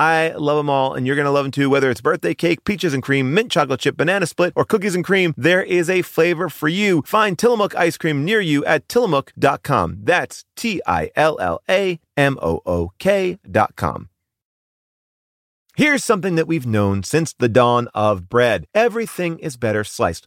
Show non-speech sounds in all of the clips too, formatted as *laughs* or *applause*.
I love them all, and you're going to love them too. Whether it's birthday cake, peaches and cream, mint chocolate chip, banana split, or cookies and cream, there is a flavor for you. Find Tillamook ice cream near you at tillamook.com. That's T I L L A M O O K.com. Here's something that we've known since the dawn of bread. Everything is better sliced.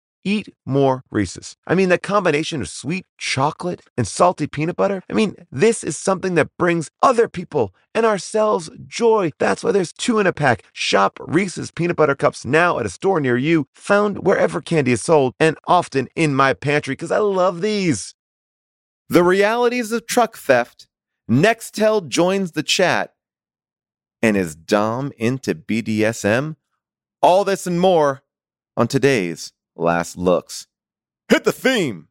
eat more Reese's. I mean, that combination of sweet chocolate and salty peanut butter, I mean, this is something that brings other people and ourselves joy. That's why there's two in a pack. Shop Reese's peanut butter cups now at a store near you, found wherever candy is sold, and often in my pantry because I love these. The realities of truck theft. Nextel joins the chat. And is Dom into BDSM? All this and more on today's Last Looks. Hit the theme!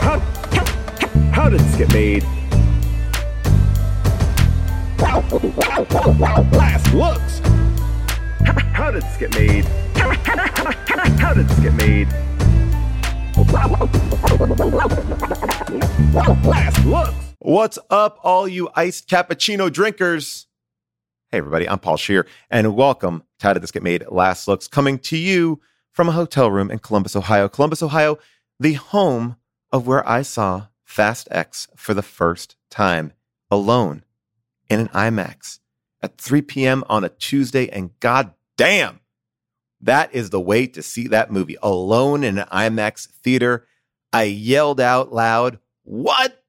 How, how, how did this get made? Last Looks! How, how did this get made? How, how did this get made? Last Looks! What's up, all you iced cappuccino drinkers? Hey, everybody, I'm Paul Scheer, and welcome to How Did This Get Made Last Looks, coming to you from a hotel room in Columbus, Ohio. Columbus, Ohio, the home of where I saw Fast X for the first time alone in an IMAX at 3 p.m. on a Tuesday. And god damn, that is the way to see that movie alone in an IMAX theater. I yelled out loud, What?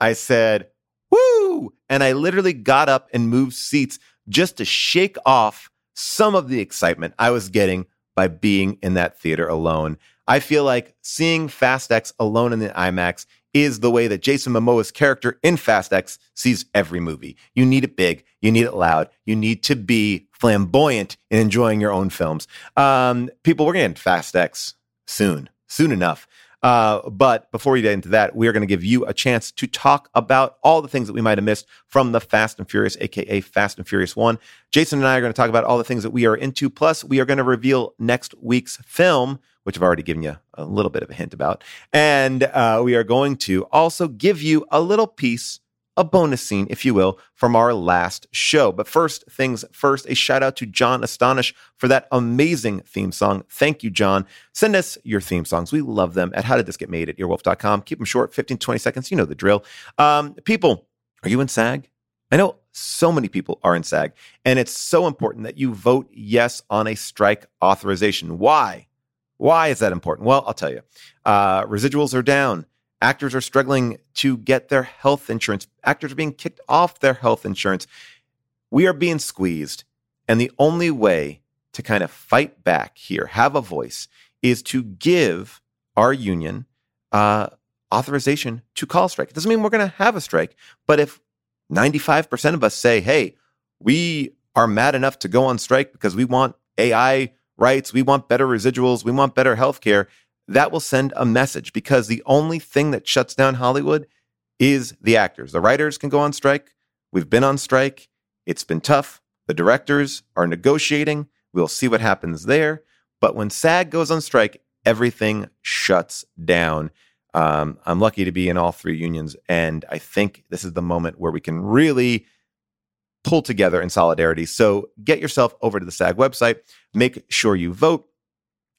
I said, Woo! And I literally got up and moved seats just to shake off some of the excitement I was getting by being in that theater alone. I feel like seeing Fast X alone in the IMAX is the way that Jason Momoa's character in Fast X sees every movie. You need it big, you need it loud, you need to be flamboyant in enjoying your own films. Um, people, we're getting Fast X soon, soon enough. Uh, but before we get into that, we are going to give you a chance to talk about all the things that we might have missed from the Fast and Furious, aka Fast and Furious 1. Jason and I are going to talk about all the things that we are into. Plus, we are going to reveal next week's film, which I've already given you a little bit of a hint about. And uh, we are going to also give you a little piece a bonus scene, if you will, from our last show. But first things first, a shout out to John Astonish for that amazing theme song. Thank you, John. Send us your theme songs. We love them at howdidthisgetmade at earwolf.com. Keep them short, 15, 20 seconds. You know the drill. Um, people, are you in SAG? I know so many people are in SAG, and it's so important that you vote yes on a strike authorization. Why? Why is that important? Well, I'll tell you. Uh, residuals are down. Actors are struggling to get their health insurance. Actors are being kicked off their health insurance. We are being squeezed. And the only way to kind of fight back here, have a voice, is to give our union uh, authorization to call strike. It doesn't mean we're going to have a strike, but if 95% of us say, hey, we are mad enough to go on strike because we want AI rights, we want better residuals, we want better healthcare, that will send a message because the only thing that shuts down Hollywood is the actors. The writers can go on strike. We've been on strike. It's been tough. The directors are negotiating. We'll see what happens there. But when SAG goes on strike, everything shuts down. Um, I'm lucky to be in all three unions. And I think this is the moment where we can really pull together in solidarity. So get yourself over to the SAG website. Make sure you vote.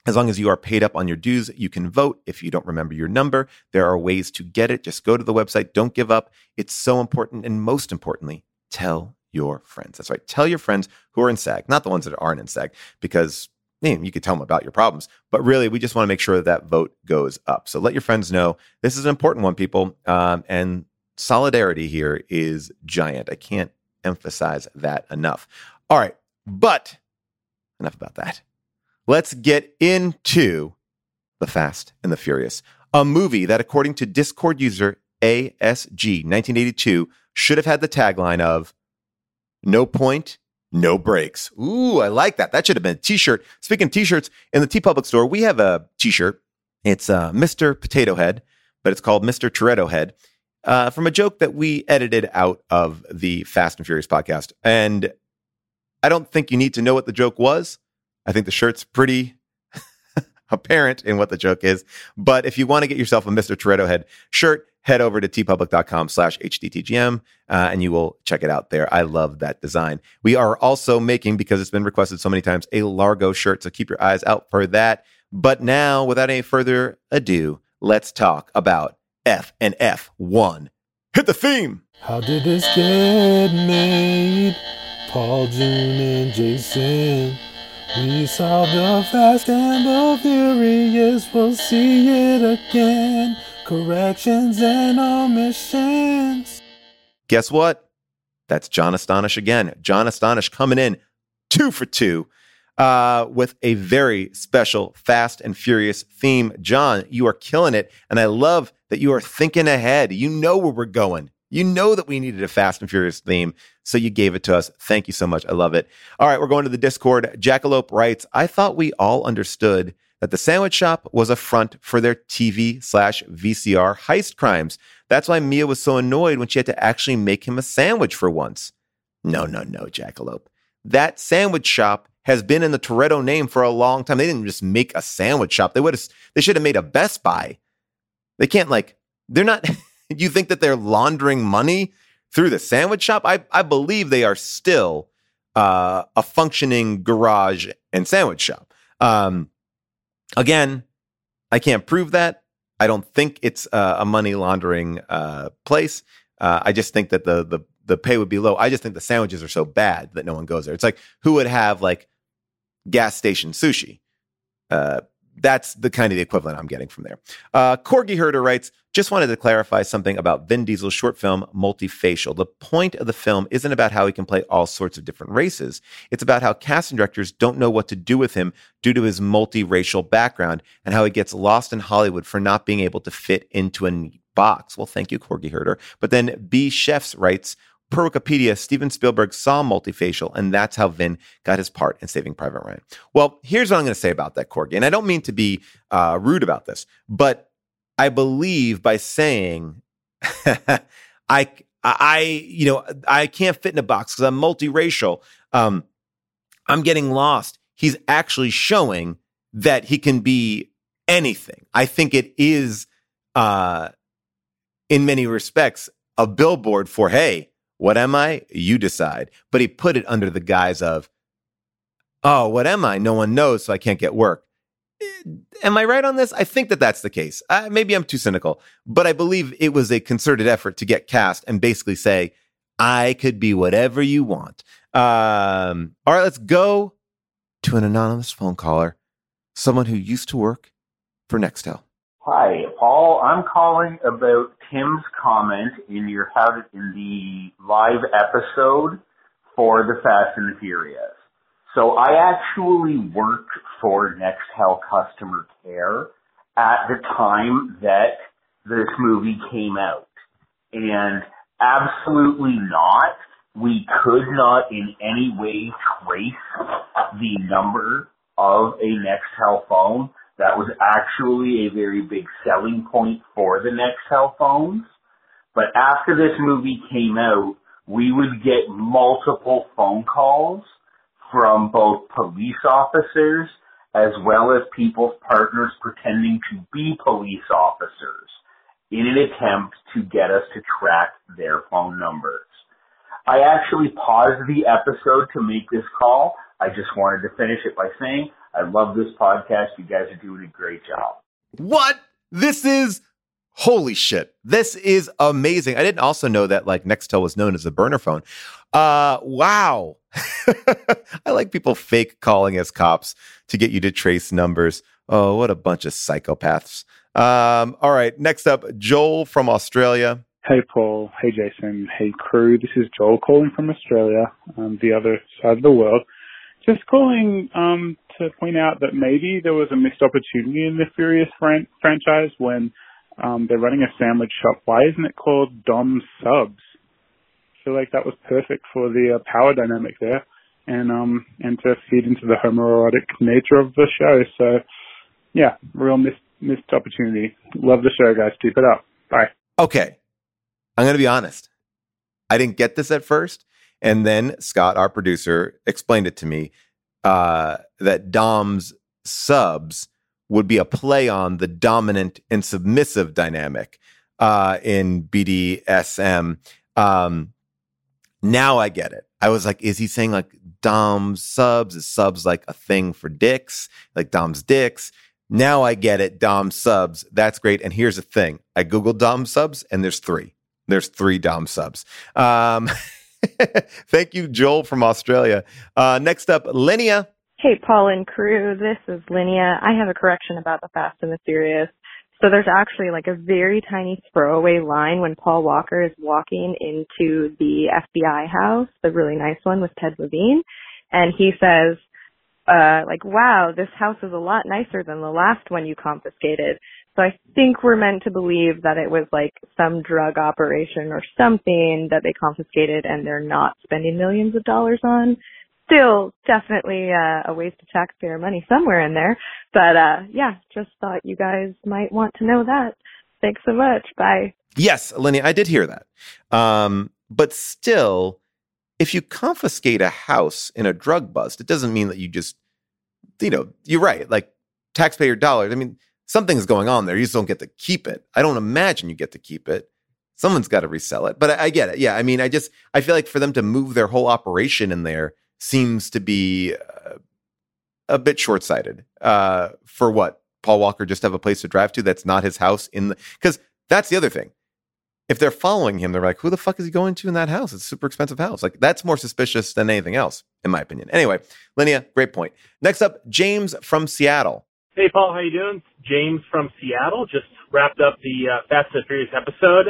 As long as you are paid up on your dues, you can vote. If you don't remember your number, there are ways to get it. Just go to the website. Don't give up. It's so important. And most importantly, tell your friends. That's right. Tell your friends who are in SAG, not the ones that aren't in SAG, because man, you could tell them about your problems. But really, we just want to make sure that that vote goes up. So let your friends know this is an important one, people. Um, and solidarity here is giant. I can't emphasize that enough. All right. But enough about that. Let's get into The Fast and the Furious, a movie that, according to Discord user ASG1982, should have had the tagline of No Point, No Breaks. Ooh, I like that. That should have been a t shirt. Speaking of t shirts, in the TeePublic store, we have a t shirt. It's uh, Mr. Potato Head, but it's called Mr. Toretto Head. Uh, from a joke that we edited out of the Fast and Furious podcast. And I don't think you need to know what the joke was. I think the shirt's pretty *laughs* apparent in what the joke is. But if you want to get yourself a Mr. Toretto head shirt, head over to teepublic.com slash hdtgm uh, and you will check it out there. I love that design. We are also making, because it's been requested so many times, a Largo shirt. So keep your eyes out for that. But now, without any further ado, let's talk about F and F1. Hit the theme. How did this get made? Paul, June, and Jason. We saw the fast and the furious, we'll see it again. Corrections and omissions. Guess what? That's John Astonish again. John Astonish coming in two for two uh, with a very special Fast and Furious theme. John, you are killing it. And I love that you are thinking ahead. You know where we're going. You know that we needed a Fast and Furious theme, so you gave it to us. Thank you so much. I love it. All right, we're going to the Discord. Jackalope writes, I thought we all understood that the sandwich shop was a front for their TV slash VCR heist crimes. That's why Mia was so annoyed when she had to actually make him a sandwich for once. No, no, no, Jackalope. That sandwich shop has been in the Toretto name for a long time. They didn't just make a sandwich shop. They would have they should have made a Best Buy. They can't like they're not *laughs* you think that they're laundering money through the sandwich shop? I, I believe they are still uh, a functioning garage and sandwich shop. Um, again, I can't prove that. I don't think it's uh, a money laundering uh, place. Uh, I just think that the the the pay would be low. I just think the sandwiches are so bad that no one goes there. It's like who would have like gas station sushi? Uh, that's the kind of the equivalent I'm getting from there. Uh, Corgi Herder writes, just wanted to clarify something about Vin Diesel's short film, Multifacial. The point of the film isn't about how he can play all sorts of different races. It's about how casting directors don't know what to do with him due to his multiracial background and how he gets lost in Hollywood for not being able to fit into a box. Well, thank you, Corgi Herder. But then B. Chefs writes, Per Wikipedia, Steven Spielberg saw multifacial, and that's how Vin got his part in Saving Private Ryan. Well, here's what I'm going to say about that, Corgi. And I don't mean to be uh, rude about this, but I believe by saying, *laughs* I, I, you know, I can't fit in a box because I'm multiracial. Um, I'm getting lost. He's actually showing that he can be anything. I think it is, uh, in many respects, a billboard for, hey, what am I? You decide. But he put it under the guise of, oh, what am I? No one knows, so I can't get work. Eh, am I right on this? I think that that's the case. Uh, maybe I'm too cynical, but I believe it was a concerted effort to get cast and basically say, I could be whatever you want. Um, all right, let's go to an anonymous phone caller, someone who used to work for Nextel. Hi, Paul. I'm calling about Tim's comment in your how to, in the live episode for the Fast and the Furious. So I actually worked for Nextel customer care at the time that this movie came out. And absolutely not. we could not in any way trace the number of a Nextel phone. That was actually a very big selling point for the Nextel phones. But after this movie came out, we would get multiple phone calls from both police officers as well as people's partners pretending to be police officers in an attempt to get us to track their phone numbers. I actually paused the episode to make this call. I just wanted to finish it by saying I love this podcast. You guys are doing a great job. What? This is holy shit. This is amazing. I didn't also know that like Nextel was known as a burner phone. Uh wow. *laughs* I like people fake calling as cops to get you to trace numbers. Oh, what a bunch of psychopaths. Um, all right, next up, Joel from Australia. Hey, Paul. Hey, Jason. Hey, crew. This is Joel calling from Australia, um, the other side of the world. Just calling um, to point out that maybe there was a missed opportunity in the Furious fran- franchise when um, they're running a sandwich shop. Why isn't it called Dom Subs? I feel like that was perfect for the uh, power dynamic there, and um, and to feed into the homoerotic nature of the show. So, yeah, real missed missed opportunity. Love the show, guys. Keep it up. Bye. Okay, I'm to be honest. I didn't get this at first. And then Scott, our producer, explained it to me uh, that Dom's subs would be a play on the dominant and submissive dynamic uh, in BDSM. Um, now I get it. I was like, is he saying like Dom's subs? Is subs like a thing for dicks? Like Dom's dicks? Now I get it. Dom subs. That's great. And here's the thing I Googled Dom subs and there's three. There's three Dom subs. Um, *laughs* *laughs* thank you, Joel from Australia. Uh, next up, Linnea. Hey, Paul and crew. This is Linnea. I have a correction about the Fast and the Furious. So there's actually like a very tiny throwaway line when Paul Walker is walking into the FBI house, the really nice one with Ted Levine, and he says, uh, like, wow, this house is a lot nicer than the last one you confiscated. So I think we're meant to believe that it was like some drug operation or something that they confiscated and they're not spending millions of dollars on. Still definitely uh, a waste of taxpayer money somewhere in there. But uh yeah, just thought you guys might want to know that. Thanks so much. Bye. Yes, Lenny, I did hear that. Um, but still, if you confiscate a house in a drug bust, it doesn't mean that you just, you know, you're right. Like taxpayer dollars. I mean, something's going on there. You just don't get to keep it. I don't imagine you get to keep it. Someone's got to resell it. But I, I, get it. Yeah. I mean, I just, I feel like for them to move their whole operation in there seems to be uh, a bit short sighted. Uh, for what? Paul Walker just have a place to drive to that's not his house in the, because that's the other thing. If they're following him, they're like, who the fuck is he going to in that house? It's a super expensive house. Like, that's more suspicious than anything else, in my opinion. Anyway, Linnea, great point. Next up, James from Seattle. Hey, Paul, how you doing? James from Seattle. Just wrapped up the uh, Fast and Furious episode.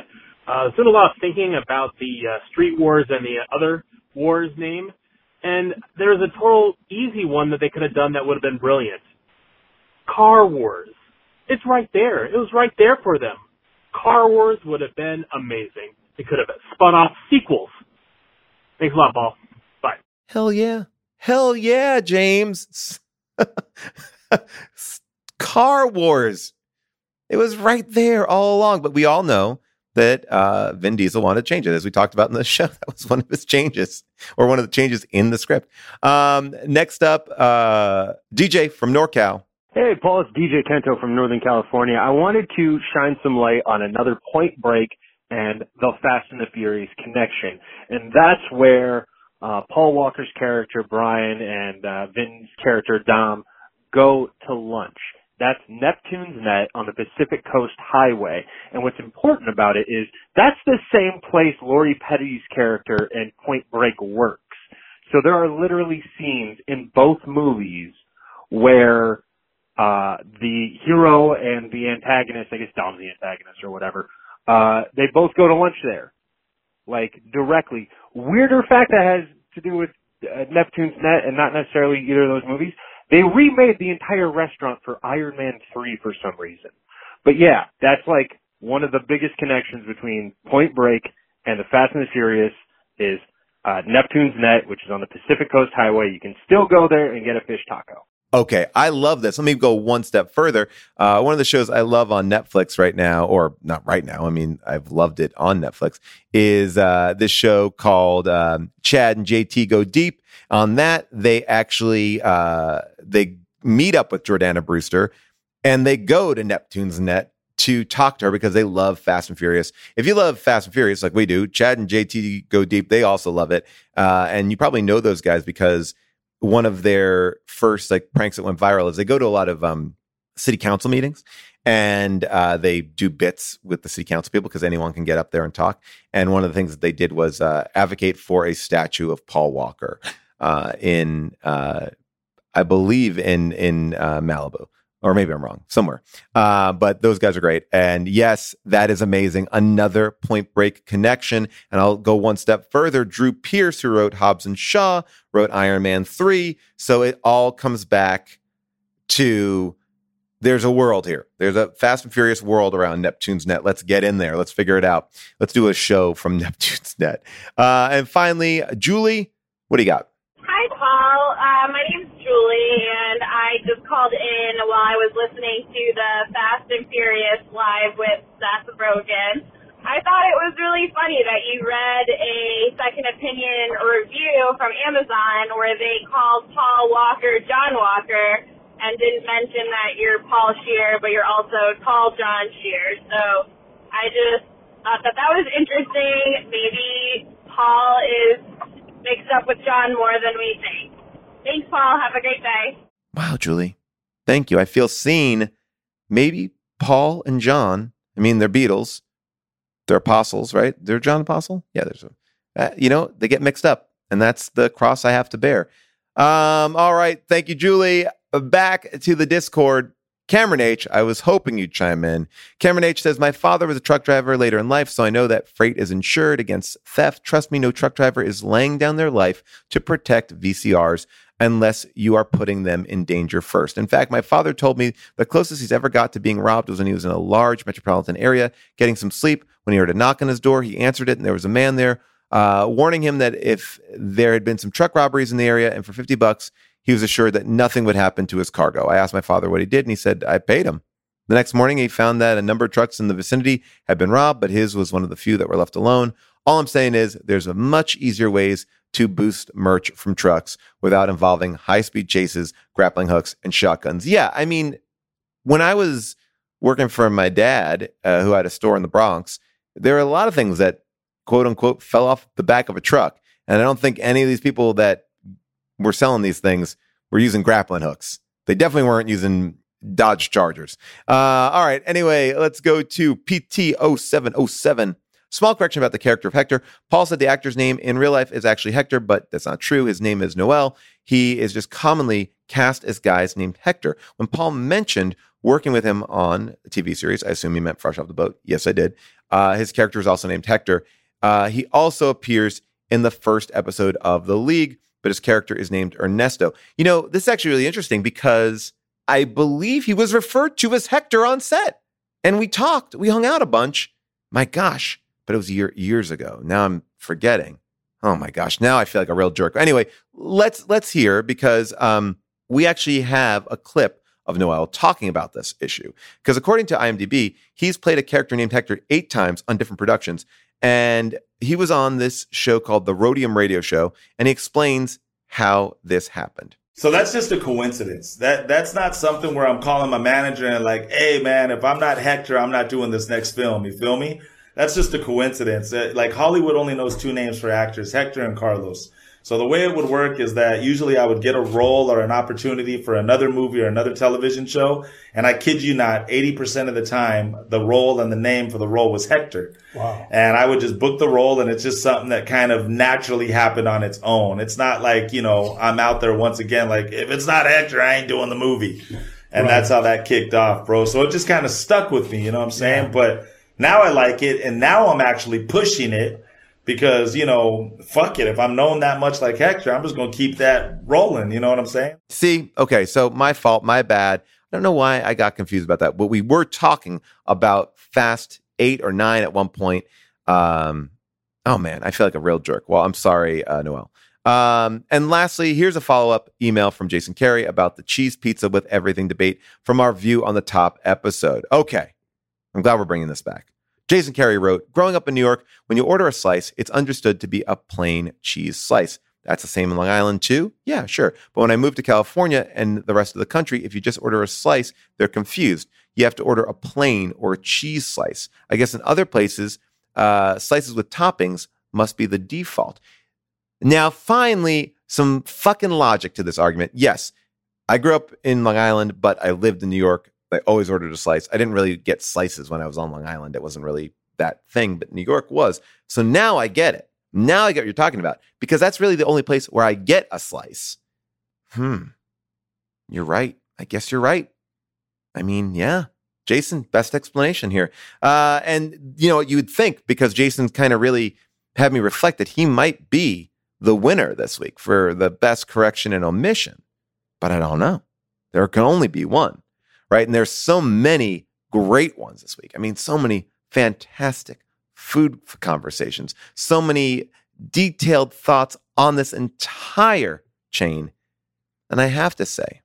Uh, doing a lot of thinking about the uh, Street Wars and the other wars name, and there's a total easy one that they could have done that would have been brilliant. Car Wars. It's right there. It was right there for them. Car Wars would have been amazing. They could have spun off sequels. Thanks a lot, Paul. Bye. Hell yeah. Hell yeah, James. *laughs* *laughs* Car Wars. It was right there all along, but we all know that uh, Vin Diesel wanted to change it, as we talked about in the *laughs* show. That was one of his changes, or one of the changes in the script. Um, next up, uh, DJ from NorCal. Hey, Paul, it's DJ Kento from Northern California. I wanted to shine some light on another Point Break and the Fast and the Furious connection, and that's where uh, Paul Walker's character Brian and uh, Vin's character Dom go to lunch. That's Neptune's Net on the Pacific Coast Highway. And what's important about it is that's the same place Lori Petty's character in Point Break works. So there are literally scenes in both movies where uh, the hero and the antagonist, I guess Dom's the antagonist or whatever, uh, they both go to lunch there. Like directly. Weirder fact that has to do with uh, Neptune's Net and not necessarily either of those movies they remade the entire restaurant for Iron Man 3 for some reason. But yeah, that's like one of the biggest connections between Point Break and the Fast and the Furious is uh, Neptune's Net, which is on the Pacific Coast Highway. You can still go there and get a fish taco. Okay, I love this. Let me go one step further. Uh, one of the shows I love on Netflix right now, or not right now, I mean, I've loved it on Netflix, is uh, this show called um, Chad and JT Go Deep. On that, they actually uh, they meet up with Jordana Brewster and they go to Neptune's Net to talk to her because they love Fast and Furious. If you love Fast and Furious like we do, Chad and JT Go Deep, they also love it. Uh, and you probably know those guys because one of their first like pranks that went viral is they go to a lot of um, city council meetings and uh, they do bits with the city council people because anyone can get up there and talk. And one of the things that they did was uh, advocate for a statue of Paul Walker uh, in, uh, I believe, in in uh, Malibu. Or maybe I'm wrong, somewhere. Uh, but those guys are great. And yes, that is amazing. Another point break connection. And I'll go one step further. Drew Pearce, who wrote Hobbs and Shaw, wrote Iron Man 3. So it all comes back to there's a world here. There's a Fast and Furious world around Neptune's Net. Let's get in there. Let's figure it out. Let's do a show from *laughs* Neptune's Net. Uh, and finally, Julie, what do you got? I was listening to the Fast and Furious live with Seth Rogen. I thought it was really funny that you read a second opinion review from Amazon where they called Paul Walker John Walker and didn't mention that you're Paul Scheer, but you're also tall John Scheer. So I just thought that that was interesting. Maybe Paul is mixed up with John more than we think. Thanks, Paul. Have a great day. Wow, Julie. Thank you. I feel seen. Maybe Paul and John, I mean, they're Beatles, they're apostles, right? They're John Apostle? Yeah, there's a, uh, you know, they get mixed up, and that's the cross I have to bear. Um, all right. Thank you, Julie. Back to the Discord. Cameron H., I was hoping you'd chime in. Cameron H says, My father was a truck driver later in life, so I know that freight is insured against theft. Trust me, no truck driver is laying down their life to protect VCRs unless you are putting them in danger first. In fact, my father told me the closest he's ever got to being robbed was when he was in a large metropolitan area getting some sleep. When he heard a knock on his door, he answered it, and there was a man there uh, warning him that if there had been some truck robberies in the area and for 50 bucks, he was assured that nothing would happen to his cargo. I asked my father what he did, and he said, I paid him. The next morning, he found that a number of trucks in the vicinity had been robbed, but his was one of the few that were left alone. All I'm saying is there's a much easier ways to boost merch from trucks without involving high speed chases, grappling hooks, and shotguns. Yeah, I mean, when I was working for my dad, uh, who had a store in the Bronx, there are a lot of things that quote unquote fell off the back of a truck. And I don't think any of these people that were selling these things were using grappling hooks. They definitely weren't using Dodge Chargers. Uh, all right. Anyway, let's go to PT0707. Small correction about the character of Hector. Paul said the actor's name in real life is actually Hector, but that's not true. His name is Noel. He is just commonly cast as guys named Hector. When Paul mentioned working with him on a TV series, I assume he meant Fresh Off the Boat. Yes, I did. Uh, his character is also named Hector. Uh, he also appears in the first episode of The League, but his character is named Ernesto. You know, this is actually really interesting because I believe he was referred to as Hector on set. And we talked, we hung out a bunch. My gosh, but it was year, years ago. Now I'm forgetting. Oh my gosh, now I feel like a real jerk. Anyway, let's let's hear because um, we actually have a clip of Noel talking about this issue. Because according to IMDb, he's played a character named Hector eight times on different productions. And he was on this show called the Rhodium Radio Show, and he explains how this happened. So that's just a coincidence. That that's not something where I'm calling my manager and like, hey man, if I'm not Hector, I'm not doing this next film. You feel me? That's just a coincidence. Uh, Like Hollywood only knows two names for actors, Hector and Carlos. So the way it would work is that usually I would get a role or an opportunity for another movie or another television show. And I kid you not, 80% of the time, the role and the name for the role was Hector. Wow. And I would just book the role and it's just something that kind of naturally happened on its own. It's not like, you know, I'm out there once again, like, if it's not Hector, I ain't doing the movie. And Right. that's how that kicked off, bro. So it just kind of stuck with me, you know what I'm saying? But now I like it and now I'm actually pushing it because, you know, fuck it. If I'm known that much like Hector, I'm just to keep that rolling. You know what I'm saying? See, okay, so my fault, my bad. I don't know why I got confused about that, but we were talking about Fast Eight or Nine at one point. Um, Oh man, I feel like a real jerk. Well, I'm sorry, uh, Noel. Um, and lastly, here's a follow up email from Jason Carey about the cheese pizza with everything debate from our view on the top episode. Okay, I'm glad we're bringing this back. Jason Carey wrote Growing up in New York, when you order a slice, it's understood to be a plain cheese slice. That's the same in Long Island too? Yeah, sure. But when I moved to California and the rest of the country, if you just order a slice, they're confused. You have to order a plain or a cheese slice. I guess in other places, uh, slices with toppings must be the default. Now, finally, some fucking logic to this argument. Yes, I grew up in Long Island, but I lived in New York. I always ordered a slice. I didn't really get slices when I was on Long Island. It wasn't really that thing, but New York was. So now I get it. Now I get what you're talking about because that's really the only place where I get a slice. Hmm. You're right. I guess you're right. I mean, yeah. Jason, best explanation here. Uh, and, you know, you would think because Jason kind of really had me reflect that he might be the winner this week for the best correction and omission. But I don't know. There can only be one, right? And there's so many great ones this week. I mean, so many fantastic food conversations, so many detailed thoughts on this entire chain. And I have to say,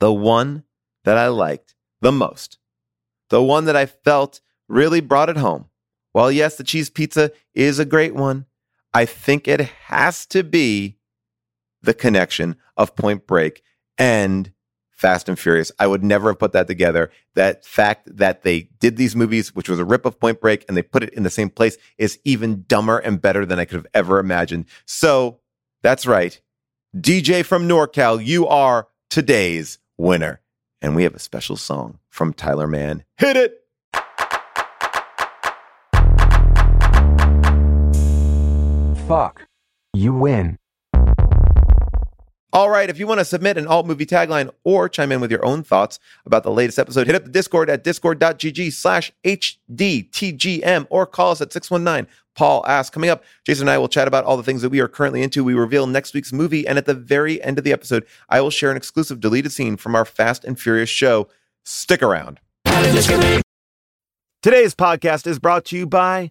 the one that I liked the most, the one that I felt really brought it home. While yes, the cheese pizza is a great one, I think it has to be the connection of Point Break and Fast and Furious. I would never have put that together. That fact that they did these movies, which was a rip of Point Break, and they put it in the same place is even dumber and better than I could have ever imagined. So that's right. DJ from NorCal, you are today's winner. And we have a special song from Tyler Mann. Hit it! Fuck. You win. All right, if you want to submit an alt movie tagline or chime in with your own thoughts about the latest episode, hit up the Discord at discord.gg slash HDTGM or call us at 619 Paul Ask. Coming up, Jason and I will chat about all the things that we are currently into. We reveal next week's movie, and at the very end of the episode, I will share an exclusive deleted scene from our Fast and Furious show. Stick around. Today's podcast is brought to you by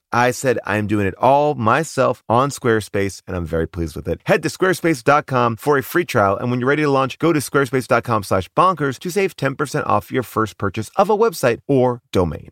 I said I'm doing it all myself on Squarespace, and I'm very pleased with it. Head to squarespace.com for a free trial, and when you're ready to launch, go to squarespace.com slash bonkers to save 10% off your first purchase of a website or domain.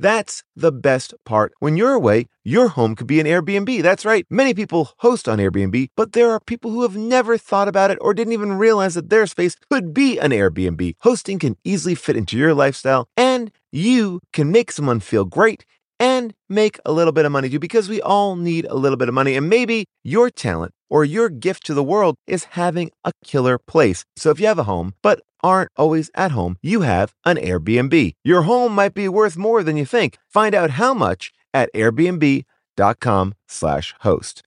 That's the best part. When you're away, your home could be an Airbnb. That's right. Many people host on Airbnb, but there are people who have never thought about it or didn't even realize that their space could be an Airbnb. Hosting can easily fit into your lifestyle, and you can make someone feel great and make a little bit of money too, because we all need a little bit of money. And maybe your talent or your gift to the world is having a killer place. So if you have a home, but aren't always at home, you have an Airbnb. Your home might be worth more than you think. Find out how much at airbnb.com/slash host.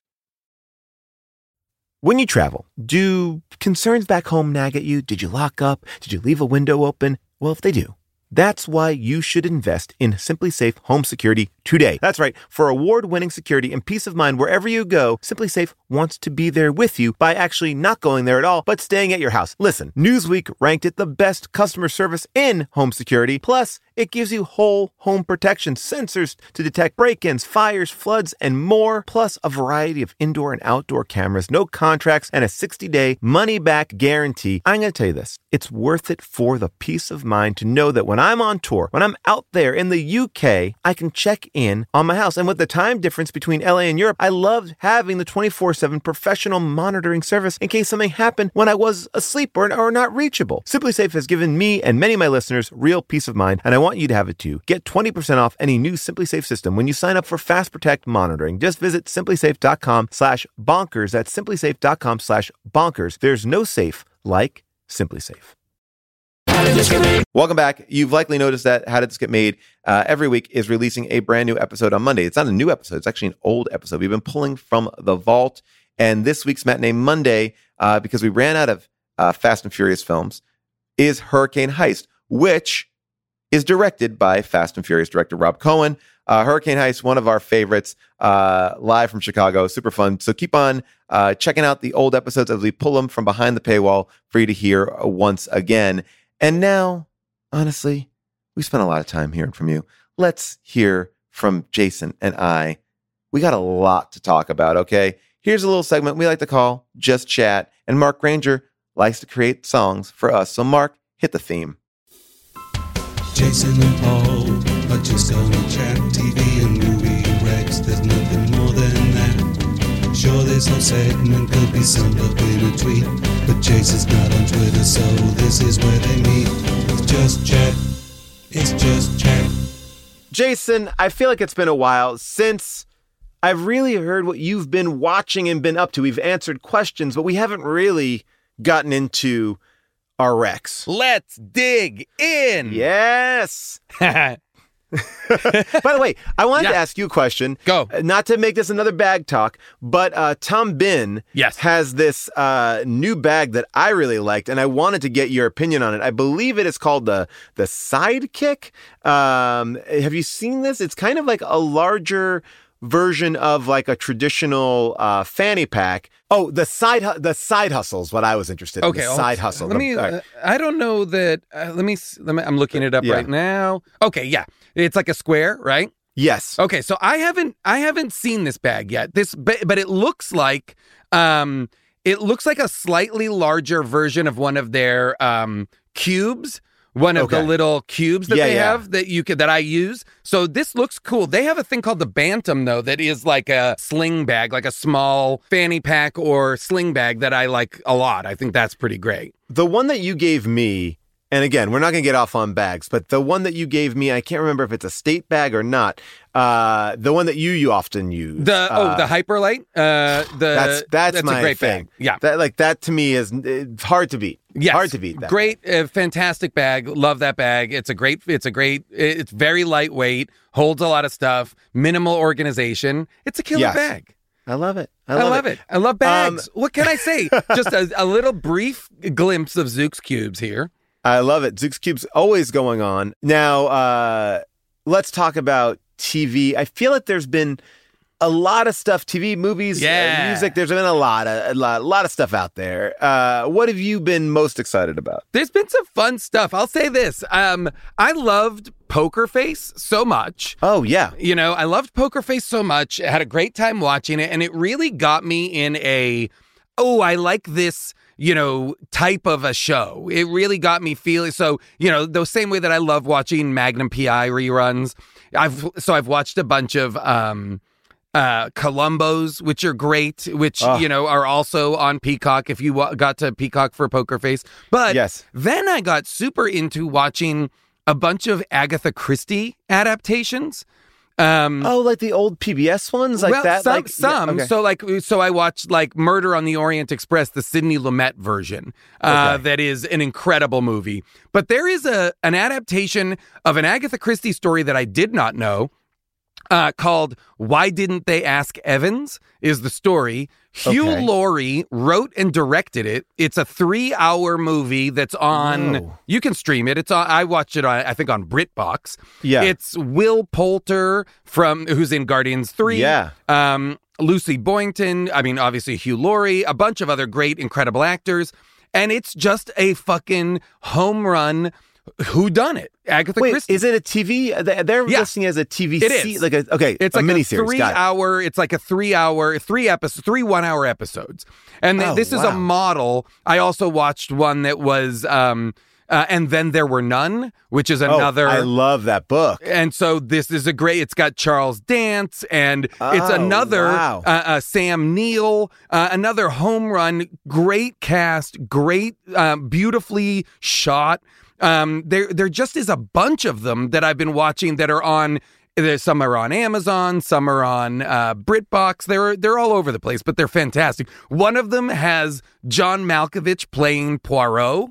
When you travel, do concerns back home nag at you? Did you lock up? Did you leave a window open? Well, if they do, that's why you should invest in SimpliSafe Home Security today. That's right. For award-winning security and peace of mind wherever you go, SimpliSafe wants to be there with you by actually not going there at all, but staying at your house. Listen, Newsweek ranked it the best customer service in home security. Plus, It gives you whole home protection, sensors to detect break ins, fires, floods, and more, plus a variety of indoor and outdoor cameras, no contracts, and a 60 day money back guarantee. I'm going to tell you this it's worth it for the peace of mind to know that when I'm on tour, when I'm out there in the UK, I can check in on my house. And with the time difference between LA and Europe, I loved having the 24 7 professional monitoring service in case something happened when I was asleep or, or not reachable. SimpliSafe has given me and many of my listeners real peace of mind, and I want you to have it too. Get 20% off any new SimpliSafe system when you sign up for Fast Protect monitoring. Just visit simplisafe.com slash bonkers. That's simplisafe.com slash bonkers. There's no safe like SimpliSafe. Welcome back. You've likely noticed that How Did This Get Made uh, every week is releasing a brand new episode on Monday. It's not a new episode, it's actually an old episode. We've been pulling from the vault. And this week's Matinee Monday, uh, because we ran out of uh, Fast and Furious films, is Hurricane Heist, which is directed by Fast and Furious director Rob Cohen. Uh, Hurricane Heist, one of our favorites, uh, live from Chicago, super fun. So keep on uh, checking out the old episodes as we pull them from behind the paywall for you to hear uh, once again. And now, honestly, we spent a lot of time hearing from you. Let's hear from Jason and I. We got a lot to talk about, okay? Here's a little segment we like to call Just Chat. And Mark Granger likes to create songs for us. So, Mark, hit the theme. Jason and Paul are just gonna chat TV and movie recs. There's nothing more than that. Sure, this whole segment could be summed up in a tweet, but Jason's not on Twitter, so this is where they meet. It's just chat. It's just chat. Jason, I feel like it's been a while since I've really heard what you've been watching and been up to. We've answered questions, but we haven't really gotten into our recs. Let's dig in. Yes. *laughs* By the way, I wanted to ask you a question. Go. Uh, Not to make this another bag talk, but uh, Tom Bihn Yes. has this uh, new bag that I really liked, and I wanted to get your opinion on it. I believe it is called the the Sidekick. Um, have you seen this? It's kind of like a larger version of like a traditional uh, fanny pack. Oh, the side hu- the side hustle is What I was interested in. Okay, the side hustle. Let The- me. right. uh, I don't know that. Uh, let me. Let me. I'm looking it up Yeah. right now. Okay, yeah, it's like a square, right? yes. Okay, so I haven't. I haven't seen this bag yet. This, but, but it looks like. Um, it looks like a slightly larger version of one of their um cubes. One of the little cubes that Yeah, they yeah. have that you could that I use. So this looks cool. They have a thing called the Bantam though that is like a sling bag, like a small fanny pack or sling bag that I like a lot. I think that's pretty great. The one that you gave me, and again, we're not going to get off on bags, but the one that you gave me, I can't remember if it's a state bag or not. Uh, the one that you you often use. The oh uh, the Hyperlight. Uh, the that's that's, my a great thing. bag. Yeah, that like that to me is it's hard to beat. yes. hard to beat. That Great, uh, fantastic bag. Love that bag. It's a great. It's a great. It's very lightweight. Holds a lot of stuff. Minimal organization. It's a killer Yes. bag. I love it. I I love, love, it. I love bags. what can I say? *laughs* Just a, a little brief glimpse of Zook's cubes here. I love it. Zook's Cube's always going on. Now, uh, let's talk about TV. I feel like there's been a lot of stuff, TV, movies, uh, Yeah. music. There's been a lot of a lot, a lot of stuff out there. Uh, what have you been most excited about? There's been some fun stuff. I'll say this. Um, I loved Poker Face so much. Oh yeah, You know, I loved Poker Face so much. I had a great time watching it, and it really got me in a, oh, I like this, you know, type of a show. It really got me feeling so, you know, the same way that I love watching Magnum PI reruns. I've so I've watched a bunch of um uh Columbos, which are great, which Oh. you know are also on Peacock if you wa- got to Peacock for Poker Face. But Yes. then I got super into watching a bunch of Agatha Christie adaptations. Um, Oh, like the old PBS ones, like well, that. Some, like some. Yeah, okay. So, like, so I watched like Murder on the Orient Express, the Sidney Lumet version. Uh, Okay. That is an incredible movie. But there is a an adaptation of an Agatha Christie story that I did not know. Uh, called "Why Didn't They Ask Evans?" is the story. Hugh Okay. Laurie wrote and directed it. It's a three-hour movie that's on. Whoa. You can stream it. It's on. I watched it on. I think on BritBox. Yeah. It's Will Poulter from who's in Guardians Three. Yeah. Um, Lucy Boynton. I mean, obviously Hugh Laurie. A bunch of other great, incredible actors, and it's just a fucking home run. Who Done It? Agatha Wait, Christie. is it a TV? they- They're Yeah. listing it as a TV. It is. like a okay. It's a like a, three Got it. hour. It's like a three hour, three episode, three one hour episodes. And th- Oh, this is a model. I also watched one that was, um, uh, and then there were none, which is Oh, another. I love that book. and so this is a great. It's got Charles Dance, and it's Oh, another wow. uh, uh, Sam Neill, uh, another home run. Great cast, great, uh, beautifully shot. Um, there, there just is a bunch of them that I've been watching that are on. There's some are on Amazon, some are on uh, BritBox. They're they're all over the place, but they're fantastic. One of them has John Malkovich playing Poirot.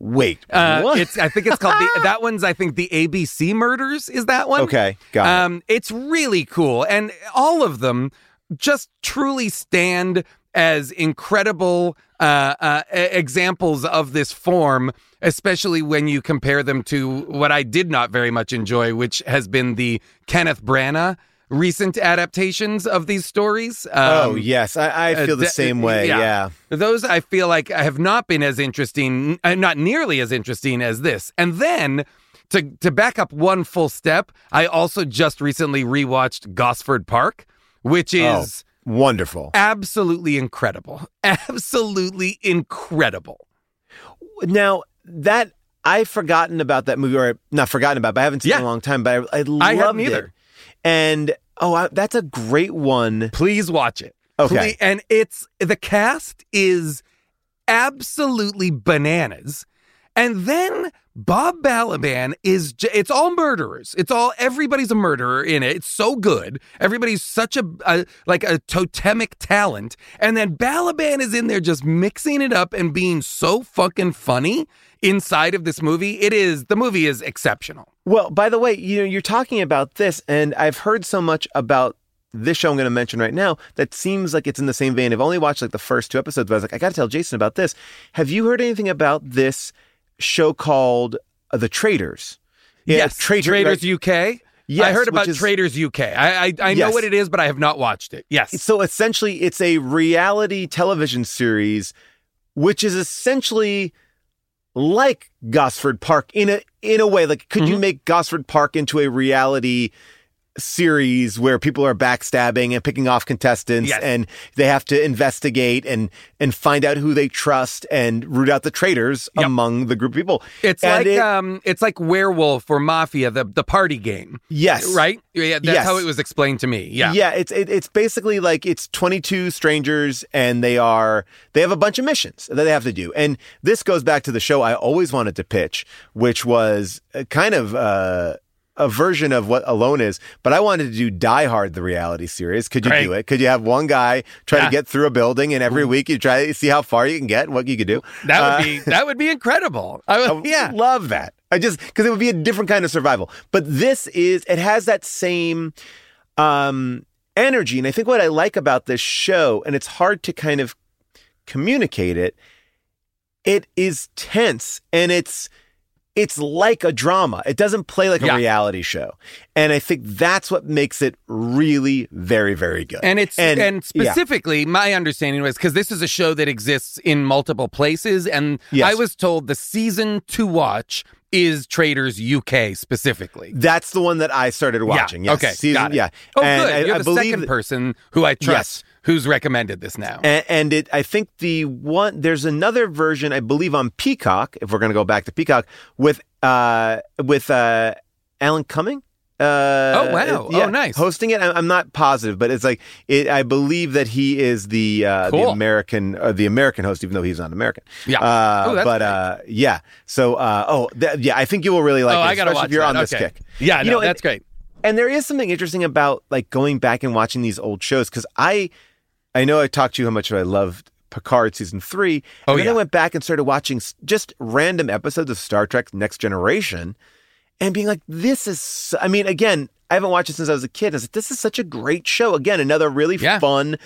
Wait, Uh, what? it's I think it's called the *laughs* that one's I think the ABC Murders is that one. okay, got it. Um, it's really cool, and all of them just truly stand as incredible uh, uh, examples of this form, especially when you compare them to what I did not very much enjoy, which has been the Kenneth Branagh recent adaptations of these stories. oh Um, yes, I, I uh, feel the de- same way. yeah. Yeah. those I feel like I have not been as interesting, uh, not nearly as interesting as this. And then to to back up one full step, I also just recently rewatched Gosford Park, which Oh. Is Wonderful. absolutely incredible. *laughs* Absolutely incredible. Now that I've forgotten about that movie, or not forgotten about, but I haven't seen it in a long time. But I, I loved I hadn't it. either. And oh, I, that's a great one. Please watch it. Okay. Please- and it's the cast is absolutely bananas. And then Bob Balaban is j- it's all murderers. It's all everybody's a murderer in it. It's so good. Everybody's such a, a like a totemic talent. And then Balaban is in there just mixing it up and being so fucking funny inside of this movie. It is the movie is exceptional. Well, by the way, you know, you're talking about this, and I've heard so much about this show I'm going to mention right now that seems like it's in the same vein. I've only watched like the first two episodes, but I was like, I got to tell Jason about this. Have you heard anything about this show called uh, The Traitors? Yeah, yes, Traitors UK. Yes, I heard about is- Traitors UK. I I, I know what it is, but I have not watched it. Yes. So essentially, it's a reality television series, which is essentially like Gosford Park in a in a way. Like, could you make Gosford Park into a reality series where people are backstabbing and picking off contestants, Yes. and they have to investigate and and find out who they trust and root out the traitors among the group of people? It's And like it- um, it's like Werewolf or Mafia, the the party game. Yes. right. Yeah, that's Yes. how it was explained to me. Yeah, Yeah, it's it, it's basically like it's 22 strangers and they are they have a bunch of missions that they have to do. And this goes back to the show I always wanted to pitch, which was kind of uh a version of what Alone is, but I wanted to do Die Hard, the reality series. Could you do it? Could you have one guy try Yeah. to get through a building, and every week you try to see how far you can get, and what you could do? that would Uh, be that would be incredible. I would, yeah, love that. I just because it would be a different kind of survival. But this is it has that same um energy. And I think what I like about this show, and it's hard to kind of communicate it, it is tense and it's it's like a drama. It doesn't play like a reality show. And I think that's what makes it really very, very good. and it's and, yeah. specifically my understanding was because this is a show that exists in multiple places, and Yes. I was told the season to watch is Traitors UK specifically. That's the one that I started watching. Yeah. Yes. Okay. Season-. Yeah. Oh, And good. I- You're I the second that- person who I trust Yes. Who's recommended this now. And, and it, I think the one there's another version, I believe, on Peacock. If we're going to go back to Peacock with uh with uh Alan Cumming. Uh, Oh, wow. yeah, Oh, nice. Hosting it, I'm not positive, but it's like it, I believe that he is the uh, the American uh, the American host, even though he's not American. Yeah. Uh, Oh, but uh, yeah. So uh, oh th- yeah, I think you will really like oh, it, I gotta especially watch if you're that. on this Okay. kick. Yeah, You no, know, and- that's great. And there is something interesting about like going back and watching these old shows because I, I know I talked to you how much I loved Picard season three. Oh, and then yeah. I went back and started watching just random episodes of Star Trek Next Generation, and being like, "This is." I mean, again, I haven't watched it since I was a kid. I was like, "This is such a great show." Again, another really Yeah. fun,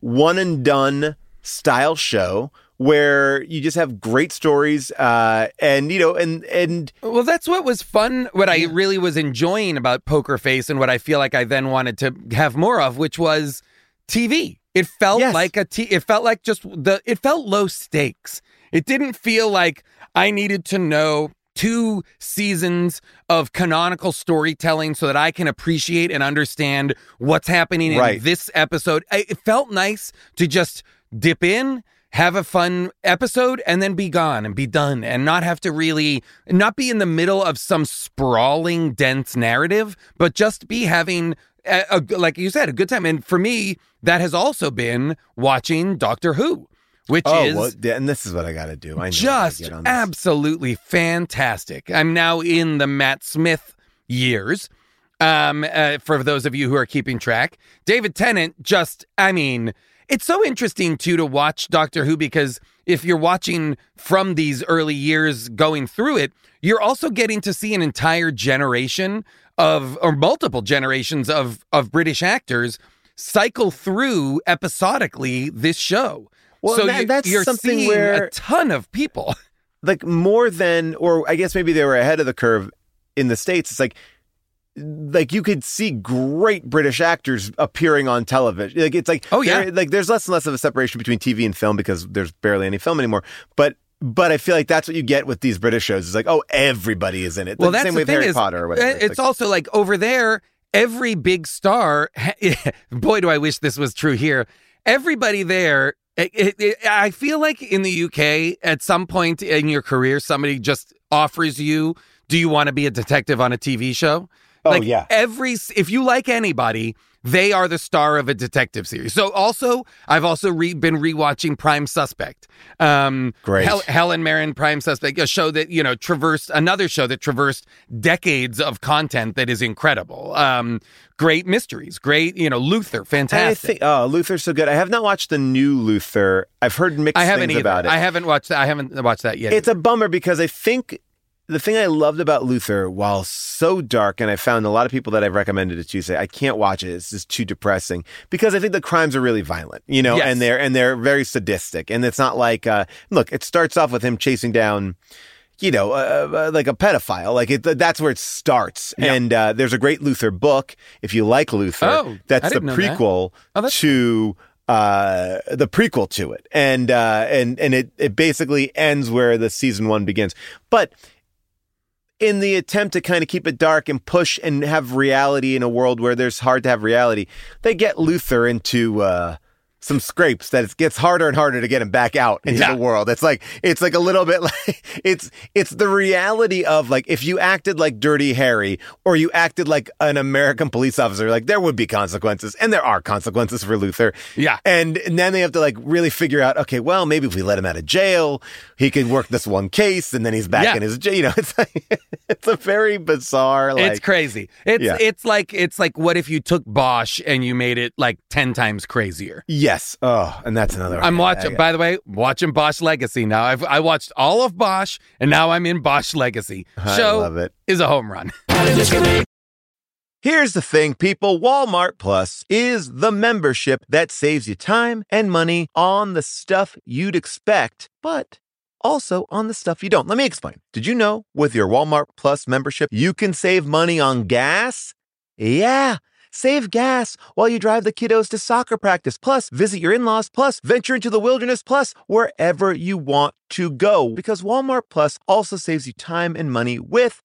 one and done style show where you just have great stories, uh, and you know, and and Well, that's what was fun. What I really was enjoying about Poker Face, and what I feel like I then wanted to have more of, which was TV. It felt Yes. like a t. It felt like just the. It felt low stakes. It didn't feel like I needed to know two seasons of canonical storytelling so that I can appreciate and understand what's happening in this episode. It felt nice to just dip in, have a fun episode, and then be gone and be done and not have to really, not be in the middle of some sprawling, dense narrative, but just be having. A, a- like you said, a good time. And for me, that has also been watching Doctor Who, which oh, is well, and this is what I got to do. I know how to just get on this. absolutely fantastic. I'm now in the Matt Smith years. Um, uh, for those of you who are keeping track, David Tennant just, I mean, it's so interesting too to watch Doctor Who because if you're watching from these early years going through it, you're also getting to see an entire generation of, or multiple generations of of British actors cycle through episodically this show. Well, so that- you, that's you're something seeing where- a ton of people. *laughs* like more than or I guess maybe they were ahead of the curve in the states. It's like like you could see great British actors appearing on television. Like it's like Oh, yeah. like there's less and less of a separation between TV and film because there's barely any film anymore. But but I feel like that's what you get with these British shows. It's like oh everybody is in it. Well, that's same the with thing Harry is, Potter or whatever. uh, It's like- also like over there, every big star. *laughs* boy, do I wish this was true here. Everybody there. It, it, it- I feel like in the UK, at some point in your career, somebody just offers you, "Do you want to be a detective on a TV show?" Oh, like yeah. every if you like anybody, they are the star of a detective series. So also, I've also re- been rewatching Prime Suspect. Um, Great. Hel- Helen Mirren, Prime Suspect, a show that you know traversed another show that traversed decades of content that is incredible. Um, great mysteries, great you know Luther, fantastic. think oh Luther's so good. I have not watched the new Luther. I've heard mixed I haven't things either. about it. I haven't watched that. I haven't watched that yet. It's a bummer because I think the thing I loved about Luther, while so dark, and I found a lot of people that I've recommended it to say I can't watch it. It's just too depressing because I think the crimes are really violent, you know, Yes. and they're and they're very sadistic. And it's not like uh, look, it starts off with him chasing down. You know, uh, uh, like a pedophile. Like it, that's where it starts. Yeah. And uh, there's a great Luther book. If you like Luther, Oh, that's the didn't that. prequel Oh, to uh the prequel to it and uh and and it it basically ends where the season 1 begins but in the attempt to kind of keep it dark and push and have reality in a world where there's hard to have reality they get Luther into uh some scrapes that it gets harder and harder to get him back out into Yeah. the world. It's like it's like a little bit *laughs* like it's it's the reality of like if you acted like Dirty Harry or you acted like an American police officer, like there would be consequences, and there are consequences for Luther. Yeah. and, and then they have to like really figure out, okay, well maybe if we let him out of jail, he could work this one case, and then he's back Yeah. in his jail. You know, *laughs* it's like it's a very bizarre. Like, it's crazy. It's Yeah. it's like it's like what if you took Bosch and you made it like ten times crazier. Yes. Oh, and that's another. I'm watching. By the way, watching Bosch Legacy now. I've I watched all of Bosch, and now I'm in Bosch Legacy. *laughs* I Show love it. is a home run. *laughs* Here's the thing, people Walmart Plus is the membership that saves you time and money on the stuff you'd expect, but also on the stuff you don't. Let me explain. Did you know with your Walmart Plus membership, you can save money on gas? Yeah. Save gas while you drive the kiddos to soccer practice, plus visit your in laws, plus venture into the wilderness, plus wherever you want to go. Because Walmart Plus also saves you time and money with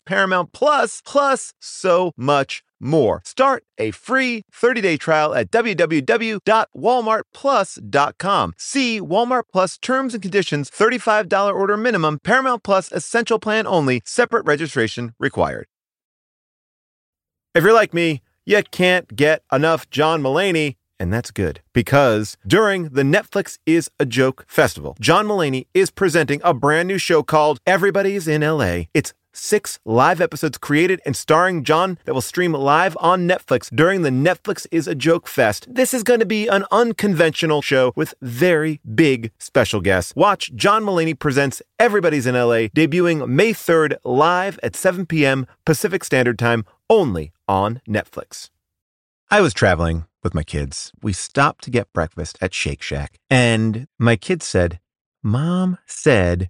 Paramount Plus plus so much more. Start a free 30-day trial at www.walmartplus.com. See Walmart Plus terms and conditions, $35 order minimum, Paramount Plus essential plan only, separate registration required. If you're like me, you can't get enough John Mulaney. And that's good because during the Netflix is a Joke Festival, John Mulaney is presenting a brand new show called Everybody's in LA. It's six live episodes created and starring John that will stream live on Netflix during the Netflix is a Joke Fest. This is going to be an unconventional show with very big special guests. Watch John Mulaney presents Everybody's in LA, debuting May 3rd live at 7 p.m. Pacific Standard Time only on Netflix. I was traveling with my kids. We stopped to get breakfast at Shake Shack, and my kids said, Mom said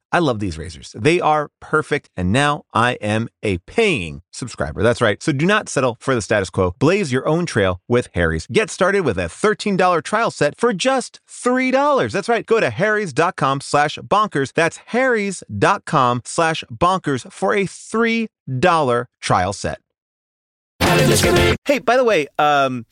I love these razors. They are perfect, and now I am a paying subscriber. That's right. So do not settle for the status quo. Blaze your own trail with Harry's. Get started with a $13 trial set for just $3. That's right. Go to harrys.com slash bonkers. That's harrys.com slash bonkers for a $3 trial set. Hey, by the way, um,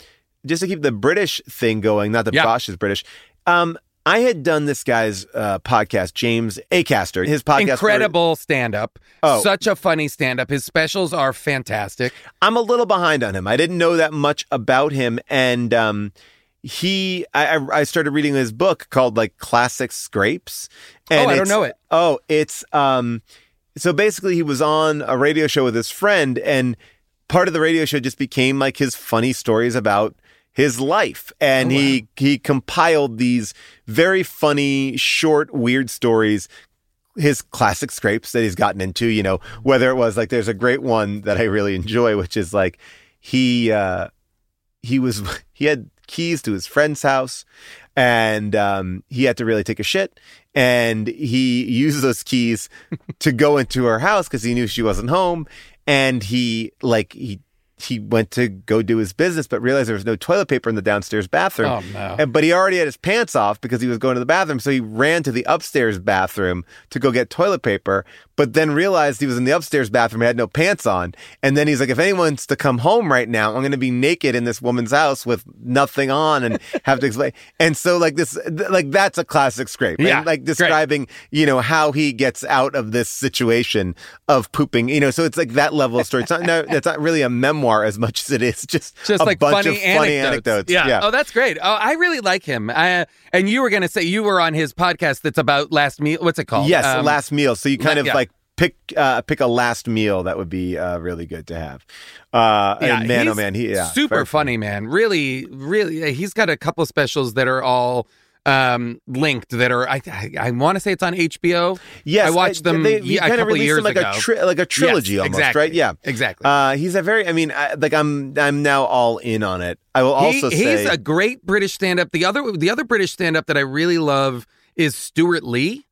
just to keep the British thing going, not that Yeah. Bosch is British, um, I had done this guy's uh, podcast, James Acaster. His podcast. Incredible stand up. Oh. Such a funny stand up. His specials are fantastic. I'm a little behind on him. I didn't know that much about him, and um, he. I, I I started reading his book called like Classic Scrapes. And Oh, I don't know it. Oh, it's um. So basically, he was on a radio show with his friend, and part of the radio show just became like his funny stories about his life. And he he compiled these very funny short weird stories his classic scrapes that he's gotten into, you know, whether it was like there's a great one that I really enjoy, which is like he uh he was *laughs* he had keys to his friend's house and um he had to really take a shit. And he used those keys *laughs* to go into her house because he knew she wasn't home. And he like he he went to go do his business, but realized there was no toilet paper in the downstairs bathroom. Oh, no. And, but he already had his pants off because he was going to the bathroom. So he ran to the upstairs bathroom to go get toilet paper, but then realized he was in the upstairs bathroom, he had no pants on. And then he's like, if anyone's to come home right now, I'm going to be naked in this woman's house with nothing on and *laughs* have to explain. And so like this, th- like that's a classic scrape. Yeah, And like great. describing, you know, how he gets out of this situation of pooping, you know, so it's like that level of story. It's not, no, it's not really a memoir as much as it is just, Just a like bunch funny, of funny anecdotes. anecdotes. Yeah. Oh, that's great. Oh, I really like him. I, and you were going to say you were on his podcast that's about last meal. What's it called? Yes, Um, last meal. So you kind of yeah. like pick uh, pick a last meal that would be uh, really good to have. Uh, and man, oh man, he yeah, super funny, man. Really, really, he's got a couple of specials that are all um linked that are I I, I want to say it's on HBO. Yes, I watched them They, ye- a kind of released them like ago. a tri- like a trilogy Yes, almost, exactly. right? Yeah, exactly. Uh, he's a very. I mean, I, like I'm I'm now all in on it. I will also he, say he's a great British stand-up. The other the other British stand-up that I really love is Stewart Lee,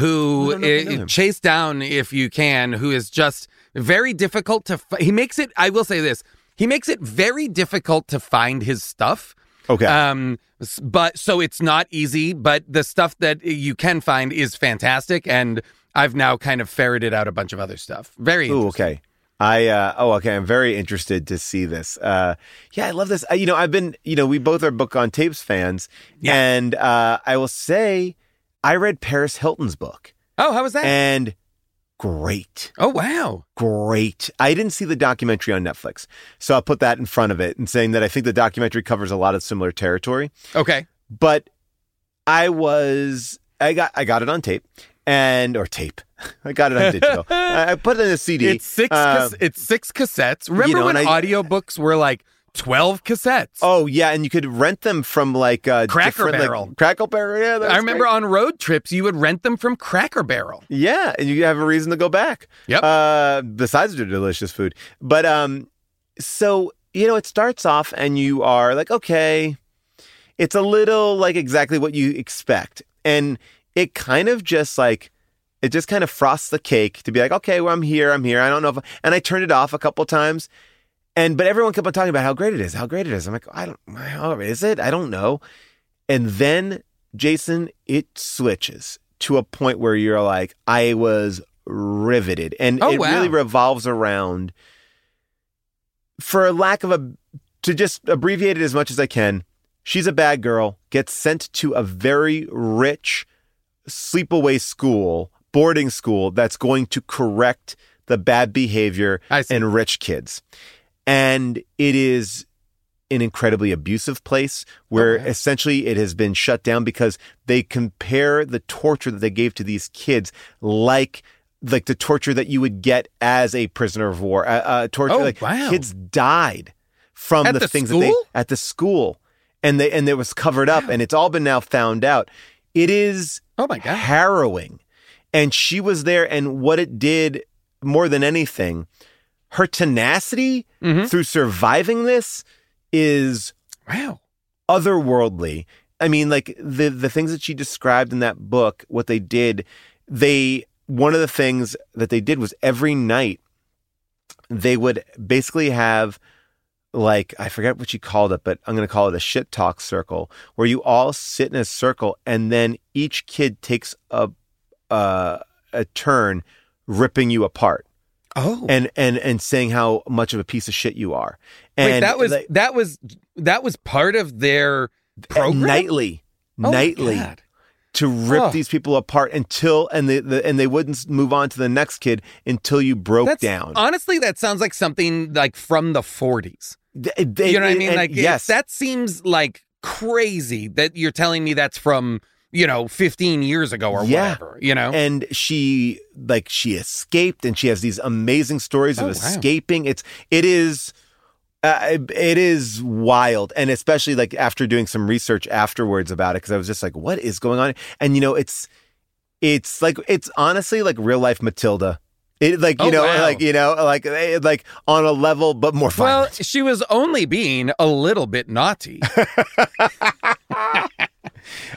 who I don't know if I know him. chase down if you can, who is just very difficult to. F- he makes it. I will say this. He makes it very difficult to find his stuff. okay. Um, but so it's not easy, but the stuff that you can find is fantastic, and I've now kind of ferreted out a bunch of other stuff. Very Ooh, okay. I uh, oh okay. I'm very interested to see this. Uh, yeah, I love this. Uh, you know, I've been you know we both are book on tapes fans, Yeah. and uh, I will say I read Paris Hilton's book Oh, how was that? and great. oh, wow. great. I didn't see the documentary on Netflix, so I'll put that in front of it and saying that I think the documentary covers a lot of similar territory. Okay. But I was I got I got it on tape and or tape. *laughs* I got it on digital. *laughs* I put it in a CD. It's six. Uh, it's six cassettes. Remember know, when I- audiobooks were like twelve cassettes? Oh yeah, and you could rent them from like uh, Cracker different, like, Barrel. Cracker Barrel. Yeah, I remember great. on road trips you would rent them from Cracker Barrel. Yeah, and you have a reason to go back. Yep. Uh, besides their delicious food, but um, so you know, it starts off and you are like, okay, it's a little like exactly what you expect, and it kind of just like it just kind of frosts the cake to be like, okay, well, I'm here, I'm here. I don't know if, and I turned it off a couple times, and but everyone kept on talking about how great it is, how great it is. I'm like, I don't, how oh, is it? I don't know. And then Jason, it switches to a point where you're like, I was riveted, and Oh, it wow. really revolves around, for lack of a, to just abbreviate it as much as I can. She's a bad girl, gets sent to a very rich sleepaway school, boarding school that's going to correct the bad behavior in rich kids. And it is an incredibly abusive place where essentially it has been shut down because they compare the torture that they gave to these kids like like the torture that you would get as a prisoner of war. Uh, uh, torture Oh, like wow. kids died from the, the things that they school? at the school and they and it was covered up and it's all been now found out. It is oh my god harrowing. And she was there and what it did more than anything, her tenacity Mm-hmm. through surviving this is wow otherworldly. I mean, like the the things that she described in that book, what they did, they one of the things that they did was every night they would basically have like I forget what she called it, but I'm going to call it a shit talk circle, where you all sit in a circle and then each kid takes a uh, a turn ripping you apart. Oh, and and and saying how much of a piece of shit you are. And Wait, that was like, that was that was part of their program nightly, Oh, nightly. To rip Oh. these people apart until and they the, and they wouldn't move on to the next kid until you broke That's down. honestly that sounds like something like from the 40s. They- they- you know what I mean? Like yes, that seems like crazy that you're telling me that's from you know 15 years ago or Yeah. whatever. You know, and she like she escaped and she has these amazing stories of Oh, wow. escaping it's it is uh, it is wild and especially like after doing some research afterwards about it because i was just like what is going on and you know it's it's like it's honestly like real life matilda it like you Oh, know wow. like you know like eh, like on a level but more well, she was only being a little bit naughty. *laughs*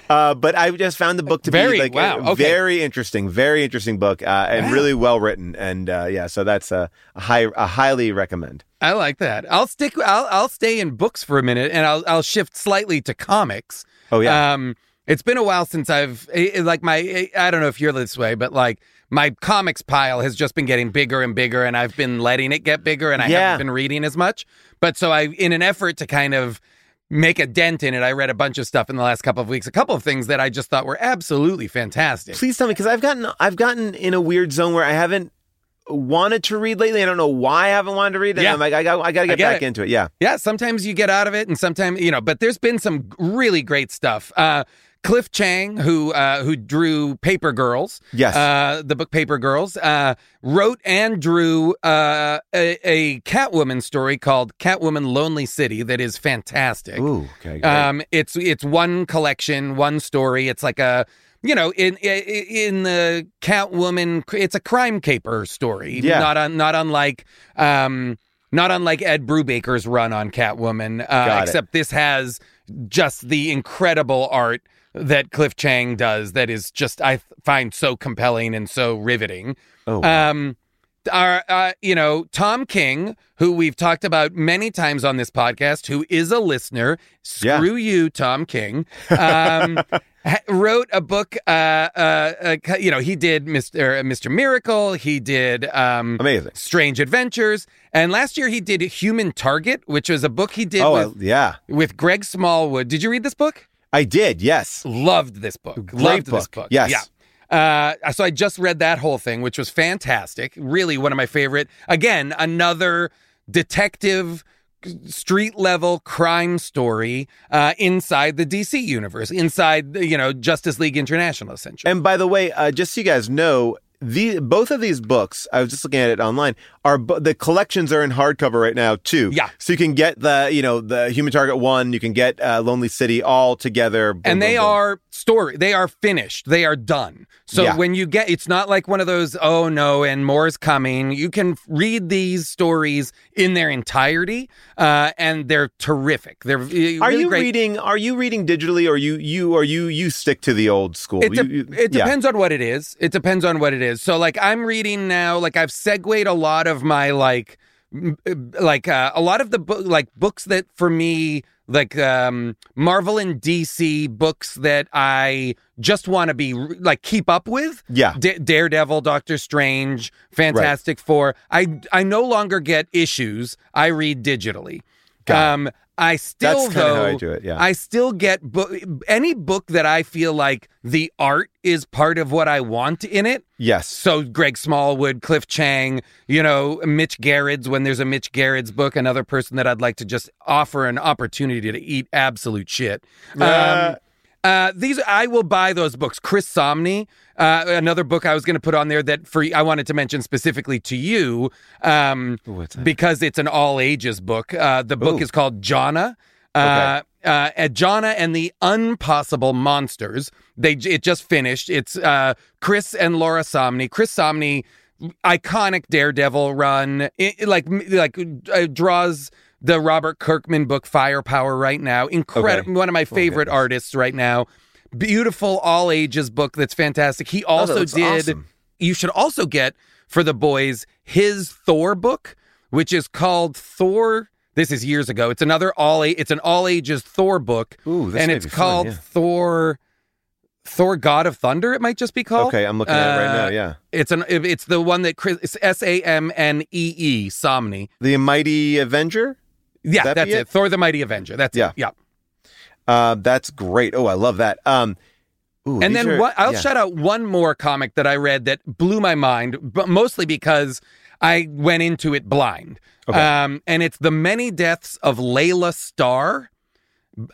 Uh, but I just found the book to Very- be like wow, a okay. very interesting, very interesting book, uh, and Wow. really well written. And uh, yeah, so that's a, a high, a highly recommend. I like that. I'll stick. I'll I'll stay in books for a minute, and I'll I'll shift slightly to comics. Oh yeah, Um, it's been a while since I've like my. I don't know if you're this way, but like my comics pile has just been getting bigger and bigger, and I've been letting it get bigger, and I Yeah. haven't been reading as much. But so I, in an effort to kind of make a dent in it, I read a bunch of stuff in the last couple of weeks. A couple of things that I just thought were absolutely fantastic. please tell me because I've gotten, I've gotten in a weird zone where I haven't wanted to read lately. I don't know why I haven't wanted to read. And Yeah. I'm like, I got, I got to get, get back it. into it. Yeah, Yeah, sometimes you get out of it, and sometimes you know. But there's been some really great stuff. Uh, Cliff Chiang, who uh, who drew Paper Girls, Yes. uh, the book Paper Girls, uh, wrote and drew uh, a, a Catwoman story called Catwoman Lonely City that is fantastic. Ooh, okay, great. Um, it's it's one collection, one story. It's like a you know in in the Catwoman, it's a crime caper story. Yeah. not un, not unlike um not unlike Ed Brubaker's run on Catwoman. Uh, except this has just the incredible art that Cliff Chiang does. That is just I find so compelling and so riveting. oh, wow. Um, our, uh, you know, Tom King, who we've talked about many times on this podcast, who is a listener. Yeah. Screw you, Tom King. Um, *laughs* wrote a book. Uh, uh, uh, you know, he did Mr. Mr. Miracle. He did um, amazing. Strange Adventures, and last year he did Human Target, which was a book he did Oh, with, uh, yeah, with Greg Smallwood. Did you read this book? I did. Yes, Loved this book. Great Loved this book. book. Yes. Yeah. Uh, so I just read that whole thing, which was fantastic. Really one of my favorite. Again, another detective street level crime story uh, inside the DC universe, inside the, you know Justice League International, essentially. And by the way, uh, just so you guys know, the both of these books, I was just looking at it online, are the collections are in hardcover right now too. Yeah. So you can get the you know the Human Target one, you can get uh, Lonely City all together, boom, and they boom, boom. are story they are finished they are done so Yeah. when you get it's not like one of those oh no and more is coming you can read these stories in their entirety uh, and they're terrific they're really Are you great. reading? Are you reading digitally, or you you or you you stick to the old school? It, de- You- you- it yeah. depends on what it is. It depends on what it is. So, like, I'm reading now. Like, I've segued a lot of my like, like uh, a lot of the book, like books that for me, like um, Marvel and DC books that I just want to be like keep up with. Yeah. Da- Daredevil, Doctor Strange, Fantastic Four. I I no longer get issues. I read digitally. Got it. I still That's though how I do it, yeah. I still get book any book that I feel like the art is part of what I want in it. Yes. So Greg Smallwood, Cliff Chiang, you know, Mitch Gerads, when there's a Mitch Gerads book, another person that I'd like to just offer an opportunity to eat absolute shit. Uh, Um, uh, these I will buy those books. Chris Samnee, uh, another book I was going to put on there that for I wanted to mention specifically to you, um, because it's an all ages book. Uh, the book Ooh. is called Jonna. Uh, uh, Jonna and the Unpossible Monsters. They it just finished. It's uh, Chris and Laura Samnee. Chris Samnee, iconic Daredevil run. It, it like like uh, draws the Robert Kirkman book Firepower right now. Incredible, Okay. one of my Oh, favorite goodness. artists right now. Beautiful all ages book that's fantastic. He Oh, also looks did. awesome. You should also get for the boys his Thor book, which is called Thor. This is years ago. It's another all. It's an all ages Thor book, Ooh, this and it's be fun, called yeah. Thor. Thor, God of Thunder. It might just be called. Okay, I'm looking at it right now. Uh, Yeah, It's an. It's the one that Chris. It's S A M N E E. Samnee. the Mighty Avenger. Yeah, that that's it? it? Thor the Mighty Avenger. That's Yeah. it. Yeah. Uh, that's great. Oh, I love that. Um, ooh, and then are- what, I'll yeah. shout out one more comic that I read that blew my mind, but mostly because I went into it blind. Okay. Um, and it's the many deaths of Laila Starr.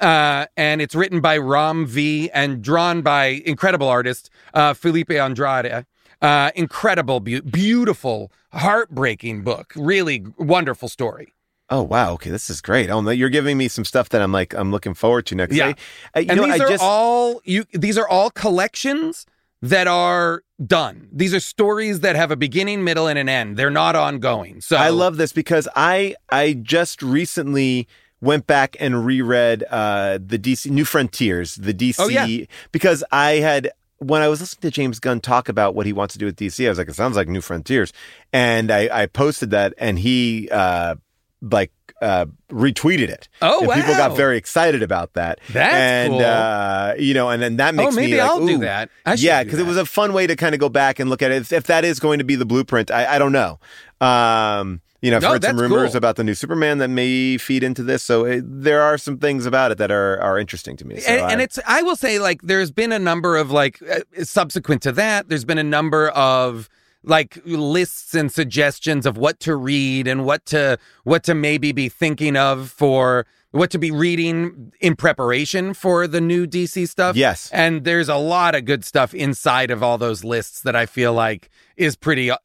Uh, and it's written by Ram V and drawn by incredible artist uh, Felipe Andrade. Uh, incredible, beau- beautiful, heartbreaking book. Really wonderful story. Oh wow. Okay, this is great. Oh, no, you're giving me some stuff that I'm like I'm looking forward to next. Yeah. I, I, you and know, these I are just all you. These are all collections that are done. These are stories that have a beginning, middle, and an end. They're not ongoing. So I love this because I I just recently went back and reread uh the DC New Frontiers, the DC Oh, yeah. because I had when I was listening to James Gunn talk about what he wants to do with DC, I was like, it sounds like New Frontiers. And I, I posted that and he uh like uh retweeted it. Oh, and people got very excited about that. That's and cool. uh you know, and then that makes me oh, maybe me like, I'll do that. I yeah, because it was a fun way to kind of go back and look at it. If, if that is going to be the blueprint, I, I don't know. Um, you know, I've heard some rumors cool. about the new Superman that may feed into this. So it, there are some things about it that are are interesting to me. So and, and it's I will say like there's been a number of like uh, subsequent to that there's been a number of like lists and suggestions of what to read and what to what to maybe be thinking of for what to be reading in preparation for the new DC stuff. Yes. And there's a lot of good stuff inside of all those lists that I feel like is pretty uh,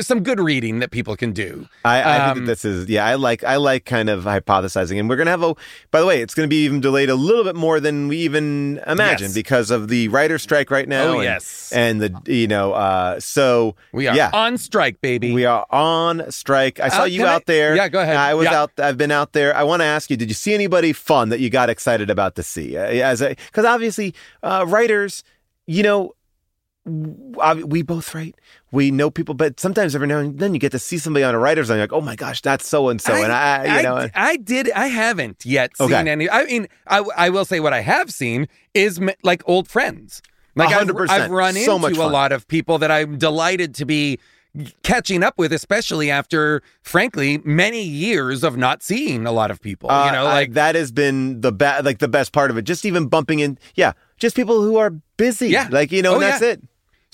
some good reading that people can do. I, I think Um, that this is yeah. I like I like kind of hypothesizing, and we're gonna have a. By the way, it's gonna be even delayed a little bit more than we even imagined Yes. because of the writer's strike right now. Oh, and, yes. and the you know uh so We are yeah. on strike, baby. We are on strike. I saw Uh, you can I- out there. Yeah, go ahead. I was Yeah. out. I've been out there. I want to ask you: Did you see anybody fun that you got excited about to see? Uh, As because obviously uh, writers, you know, we both write. We know people, but sometimes every now and then you get to see somebody on a writer's and you're like, oh my gosh, that's so and so, and I, you know, I, I did. I haven't yet Okay. seen any. I mean, I, I will say what I have seen is m- like old friends. Like I've, 100%. I've run So into a lot of people that I'm delighted to be catching up with, especially after, frankly, many years of not seeing a lot of people. Uh, you know, I- like that has been the best, like the best part of it. Just even bumping in, yeah, just people who are busy, Yeah. like you know, Oh, that's yeah. it.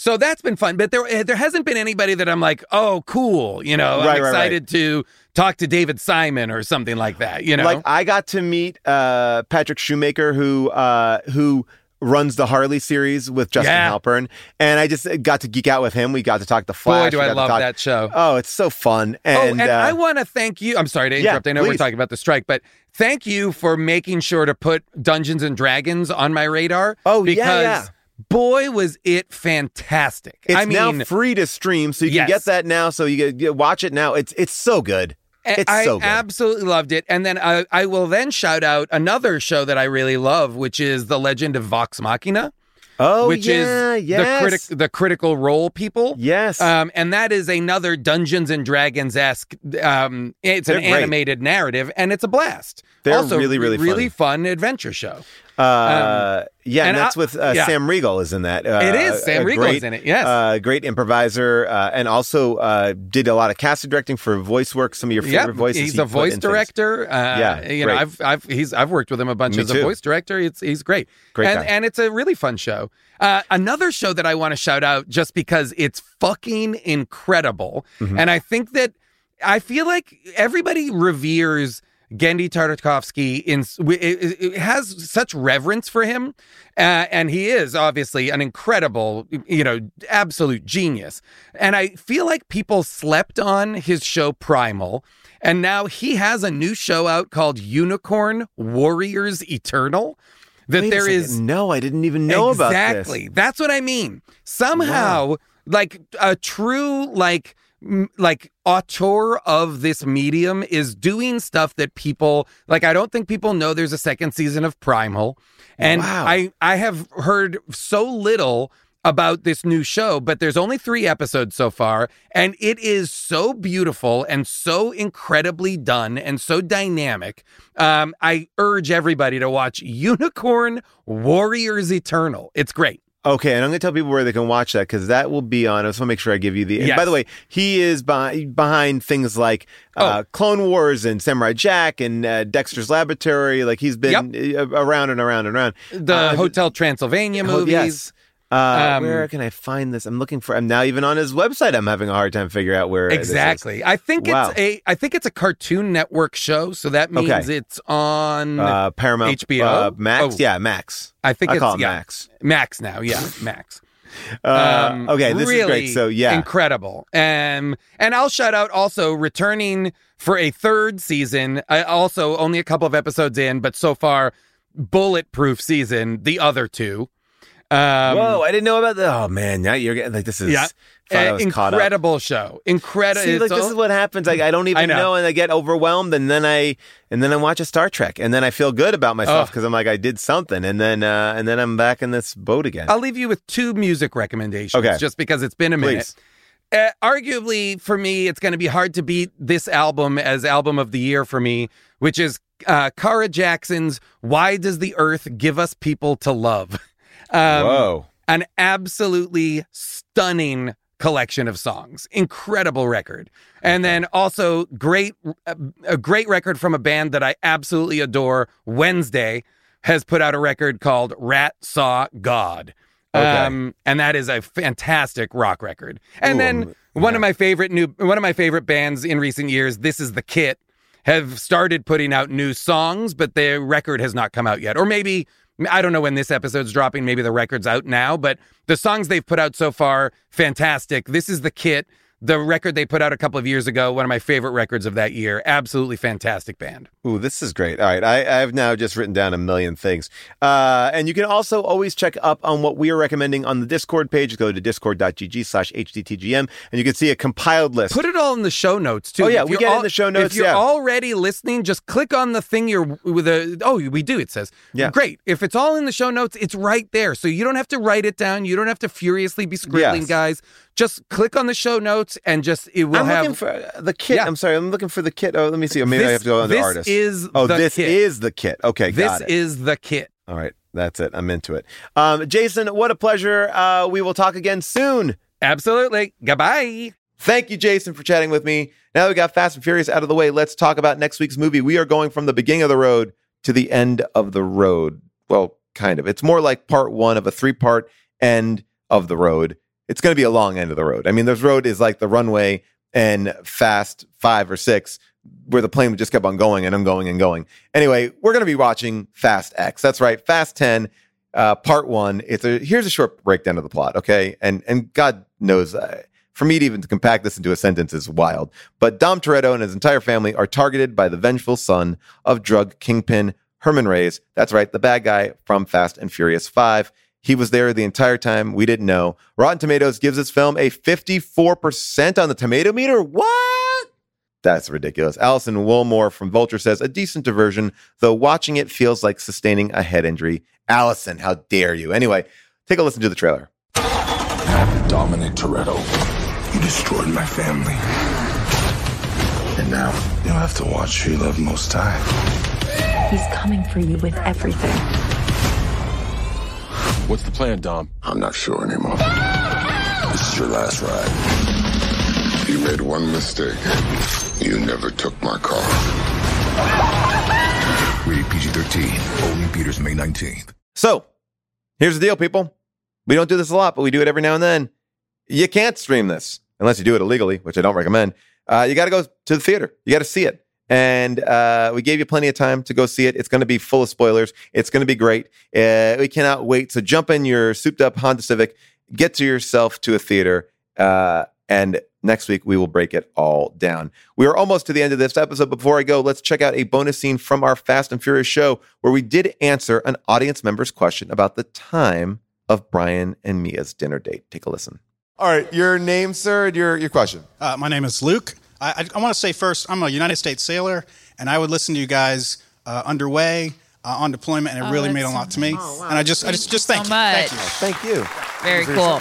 So that's been fun, but there there hasn't been anybody that I'm like, oh, cool. You know, Right, right, I'm right. excited to talk to David Simon or something like that. You know, Like I got to meet uh, Patrick Schumacker, who uh, who runs the Harley series with Justin Yeah. Halpern, and I just got to geek out with him. We got to talk the Flash. Boy, do I love talk- that show. Oh, it's so fun. And, oh, and uh, I want to thank you. I'm sorry to Yeah, interrupt. I know we're talking about the strike, but thank you for making sure to put Dungeons and Dragons on my radar. Oh, yeah, because yeah. Boy, was it fantastic. it's I mean, now free to stream, so you Yes. can get that now. So you get, you watch it now. It's it's so good. It's I so good. absolutely loved it. And then I, I will then shout out another show that I really love, which is The Legend of Vox Machina. Oh, which yeah, is yes. the critic, the critical role people. Yes. Um, and that is another Dungeons and Dragons esque. Um, it's an They're great. animated narrative, and it's a blast. They're also, really, really really fun adventure show. Uh, yeah, and, and that's I- with uh, yeah. Sam Riegel is in that. Uh, It is. Sam a Riegel great, is in it, yes. uh, great improviser, uh, and also uh, did a lot of casting directing for voice work. Some of your favorite Yep, voices. he's he a voice director. Uh, Yeah, you know. I've I've he's I've worked with him a bunch Me as a voice director. It's he's great. Great and guy. and it's a really fun show. Uh, another show that I want to shout out just because it's fucking incredible, Mm-hmm. and I think that I feel like everybody reveres. Genndy Tartakovsky in it, it- has such reverence for him, uh, and he is obviously an incredible, you know, absolute genius. And I feel like people slept on his show Primal, and now he has a new show out called Unicorn Warriors Eternal. That Wait there is no, I didn't even know about this. exactly. That's what I mean. Somehow, like a true like like auteur of this medium is doing stuff that people like. I don't think people know there's a second season of Primal, and Wow. I I have heard so little about this new show, but there's only three episodes so far, and it is so beautiful and so incredibly done and so dynamic. Um, I urge everybody to watch Unicorn Warriors Eternal. It's great. Okay, and I'm going to tell people where they can watch that because that will be on. I just want to make sure I give you the. Yes. by the way, he is behind, behind things like Oh. uh, Clone Wars and Samurai Jack and uh, Dexter's Laboratory. Like he's been uh, around and around and around. The Uh, Hotel Transylvania Oh, movies. yes. Uh, Um, where can I find this? I'm looking for. I'm now even on his website. I'm having a hard time figuring out where. Exactly. I think Wow. it's a I think it's a Cartoon Network show, so that means Okay. it's on Uh, Paramount HBO? uh, Max. Oh. Yeah, Max. I think I it's it yeah, Max. Max now, yeah, *laughs* Max. Uh, Um, okay, this really is great. So yeah, incredible. Um, and I'll shout out also returning for a third season. I also only a couple of episodes in, but so far bulletproof season. The other two. Um, Whoa, I didn't know about that. Oh man, now you're getting like this is. Yeah. Up. incredible show. Incredible. See, like this is what happens. Like I don't even I know. and I get overwhelmed, and then I and then I watch a Star Trek, and then I feel good about myself because I'm like I did something, and then uh and then I'm back in this boat again. I'll leave you with two music recommendations, Okay. just because it's been a minute. Please. Uh, arguably, for me, it's going to be hard to beat this album as album of the year for me, which is uh, Kara Jackson's "Why Does the Earth Give Us People to Love." *laughs* Um, Whoa. an absolutely stunning collection of songs. Incredible record. And then also great a great record from a band that i absolutely adore wednesday has put out a record called rat saw god. Okay. um and that is a fantastic rock record. And Ooh, then one of my favorite new one of my favorite bands in recent years this is the kit have started putting out new songs but their record has not come out yet. Or maybe I don't know when this episode's dropping. Maybe the record's out now, but the songs they've put out so far, fantastic. This is the kit, the record they put out a couple of years ago. One of my favorite records of that year. Absolutely fantastic band. Ooh, this is great. All right. I, I've now just written down a million things. Uh, and you can also always check up on what we are recommending on the Discord page. Go to discord.gg slash HDTGM and you can see a compiled list. Put it all in the show notes too. Oh, yeah, If we get it in the show notes, If you're yeah. already listening, just click on the thing you're with a. Oh, we do. It says. Yeah. Great. If it's all in the show notes, it's right there. So you don't have to write it down. You don't have to furiously be scribbling, Yes. guys. Just click on the show notes and just it will I'm have. looking for the kit. Yeah. I'm sorry. I'm looking for the kit. Oh, let me see. Oh, maybe I have to go on the this artist. is oh, this kit. is the kit. Okay, this got it. is the kit. All right, that's it. I'm into it. Um, Jason, what a pleasure. Uh, we will talk again soon. Absolutely. Goodbye. Thank you, Jason, for chatting with me. Now that we got Fast and Furious out of the way, let's talk about next week's movie. We are going from the beginning of the road to the end of the road. Well, kind of. It's more like part one of a three part end of the road. It's going to be a long end of the road. I mean, this road is like the runway and Fast five or six, where the plane just kept on going and I'm going and going. Anyway, we're going to be watching Fast X. That's right, Fast 10. uh, part one. It's a here's a short breakdown of the plot, okay? And and God knows, uh, for me to even compact this into a sentence is wild. But Dom Toretto and his entire family are targeted by the vengeful son of drug kingpin Hernan Reyes. That's right, the bad guy from Fast and Furious Five. He was there the entire time. We didn't know. Rotten Tomatoes gives this film a 54% on the tomato meter. What? That's ridiculous. Alison Willmore from Vulture says a decent diversion, though watching it feels like sustaining a head injury. Alison, how dare you? Anyway, take a listen to the trailer. Dominic Toretto, you destroyed my family. And now you'll have to watch who you love most die. He's coming for you with everything. What's the plan, Dom? I'm not sure anymore. This is your last ride. You made one mistake. You never took my car. Rated PG 13. Only Peters, May 19th. So, here's the deal, people. We don't do this a lot, but we do it every now and then. You can't stream this unless you do it illegally, which I don't recommend. Uh, you got to go to the theater. You got to see it. And uh, we gave you plenty of time to go see it. It's going to be full of spoilers. It's going to be great. Uh, we cannot wait. So jump in your souped up Honda Civic, get to yourself to a theater, uh, and next week we will break it all down. We are almost to the end of this episode. Before I go, let's check out a bonus scene from our Fast and Furious show where we did answer an audience member's question about the time of Brian and Mia's dinner date. Take a listen. All right, your name, sir, and your your question. Uh, my name is Luke. I, I, I want to say first, I'm a United States sailor, and I would listen to you guys uh, underway uh, on deployment, and it Oh, really that's made a so lot to me. nice. And I just, I just, just so thank you. much. Thank you. Thank you. Very cool.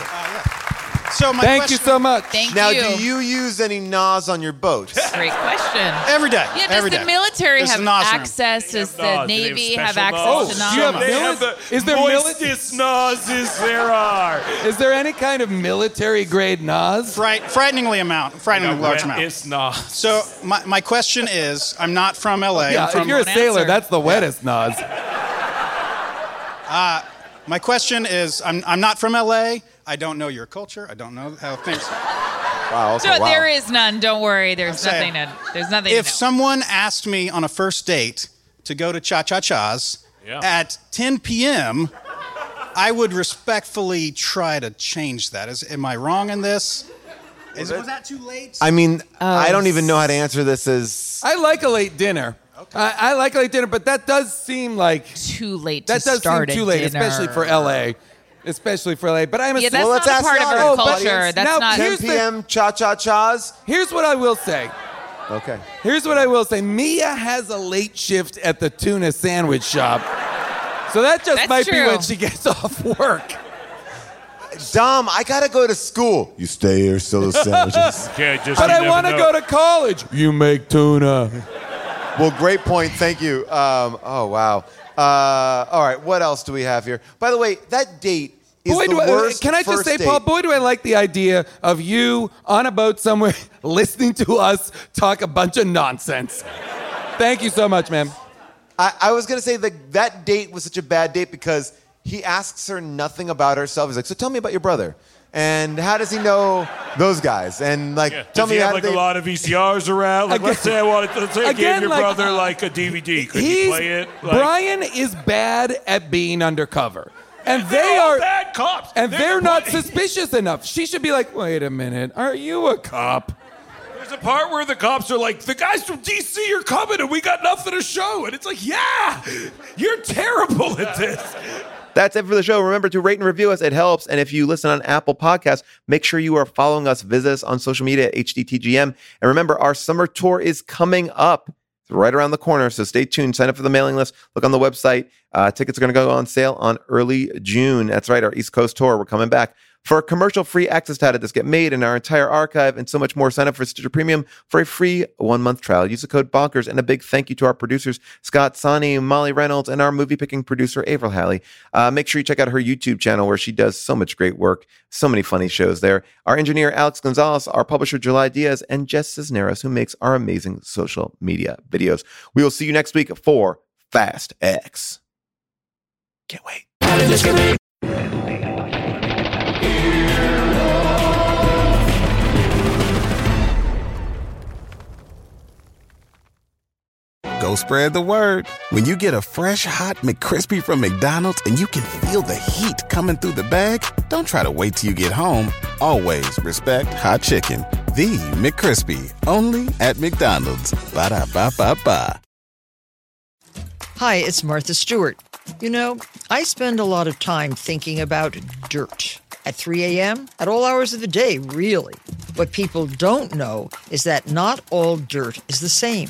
So my Thank you so much. Thank now, you. do you use any NOS on your boat? *laughs* Great question. Every day. Yeah, does every the day. military This have NOS room. access? Does the NOS. Do they have Navy have, access NOS? to NOS? do you have They mili- have the is there moistest noses there are. Is there any kind of military grade NOS? Fright, frighteningly amount, frighteningly large amount. It's not. So my, my question is, I'm not from LA. Yeah, I'm from if you're a sailor, that's the wettest NOS. Uh, my question is, I'm, I'm not from LA. I don't know your culture. I don't know how things. *laughs* Wow. So there is none. Don't worry. There's I'm nothing saying, to. There's nothing If to know. someone asked me on a first date to go to Cha Cha Cha's Yeah. at 10 p.m., I would respectfully try to change that. Is, am I wrong in this? Is, was that too late? I mean, oh, I don't even know how to answer this as. I like a late dinner. I, I like a late dinner, but that does seem like too late. That to does start seem a too late, dinner. especially for LA. Especially for LA. But I'm a Yeah, a that's Well, let's not a ask part the of our Oh, but culture. That's now, not- here's 10 the- p.m. cha cha chas. Here's what I will say. Okay. Here's what I will say. Mia has a late shift at the tuna sandwich shop. So that just That's might be true. when she gets *laughs* off work. Dom, I gotta go to school. You stay here, sell those sandwiches. *laughs* Can't just. But you I never want to know. go to college. You make tuna. well, great point. Thank you. Um, oh wow. Uh, all right. What else do we have here? By the way, that date is Boy, the do I, worst. can I just say, date. Paul, boy, do I like the idea of you on a boat somewhere *laughs* listening to us talk a bunch of nonsense. Thank you so much, man. I, I was gonna say that that date was such a bad date because he asks her nothing about herself. He's like, "So tell me about your brother." And how does he know those guys? And like, Yeah. tell Does me he how have like did a lot of VCRs around? Like, let's say I wanted, let's say I gave your like, brother uh, like a DVD. Could you play it? Like, Brian is bad at being undercover. And they're they all are bad cops. and They're they're not suspicious enough. She should be like, "Wait a minute. Are you a cop?" There's a part where the cops are like, the guys from DC are coming and we got nothing to show. And it's like, yeah, you're terrible at this. That's it for the show. Remember to rate and review us. It helps. And if you listen on Apple Podcasts, make sure you are following us. Visit us on social media at HDTGM. And remember, our summer tour is coming up. It's right around the corner. So stay tuned. Sign up for the mailing list. Look on the website. Uh, tickets are going to go on sale on early June. That's right. Our East Coast tour. We're coming back. For commercial free access to how did this get made and our entire archive and so much more, sign up for Stitcher Premium for a free one month trial. Use the code Bonkers. And a big thank you to our producers, Scott Sani, Molly Reynolds, and our movie picking producer, Avril Halley. Uh, make sure you check out her YouTube channel where she does so much great work, so many funny shows there. Our engineer, Alex Gonzalez, our publisher, July Diaz, and Jess Cisneros, who makes our amazing social media videos. We will see you next week for Fast X. Can't wait. Go spread the word. When you get a fresh hot McCrispy from McDonald's and you can feel the heat coming through the bag, don't try to wait till you get home. Always respect hot chicken. The McCrispy, only at McDonald's. Ba da ba ba ba. Hi, it's Martha Stewart. You know, I spend a lot of time thinking about dirt. At 3 a.m., at all hours of the day, really. What people don't know is that not all dirt is the same.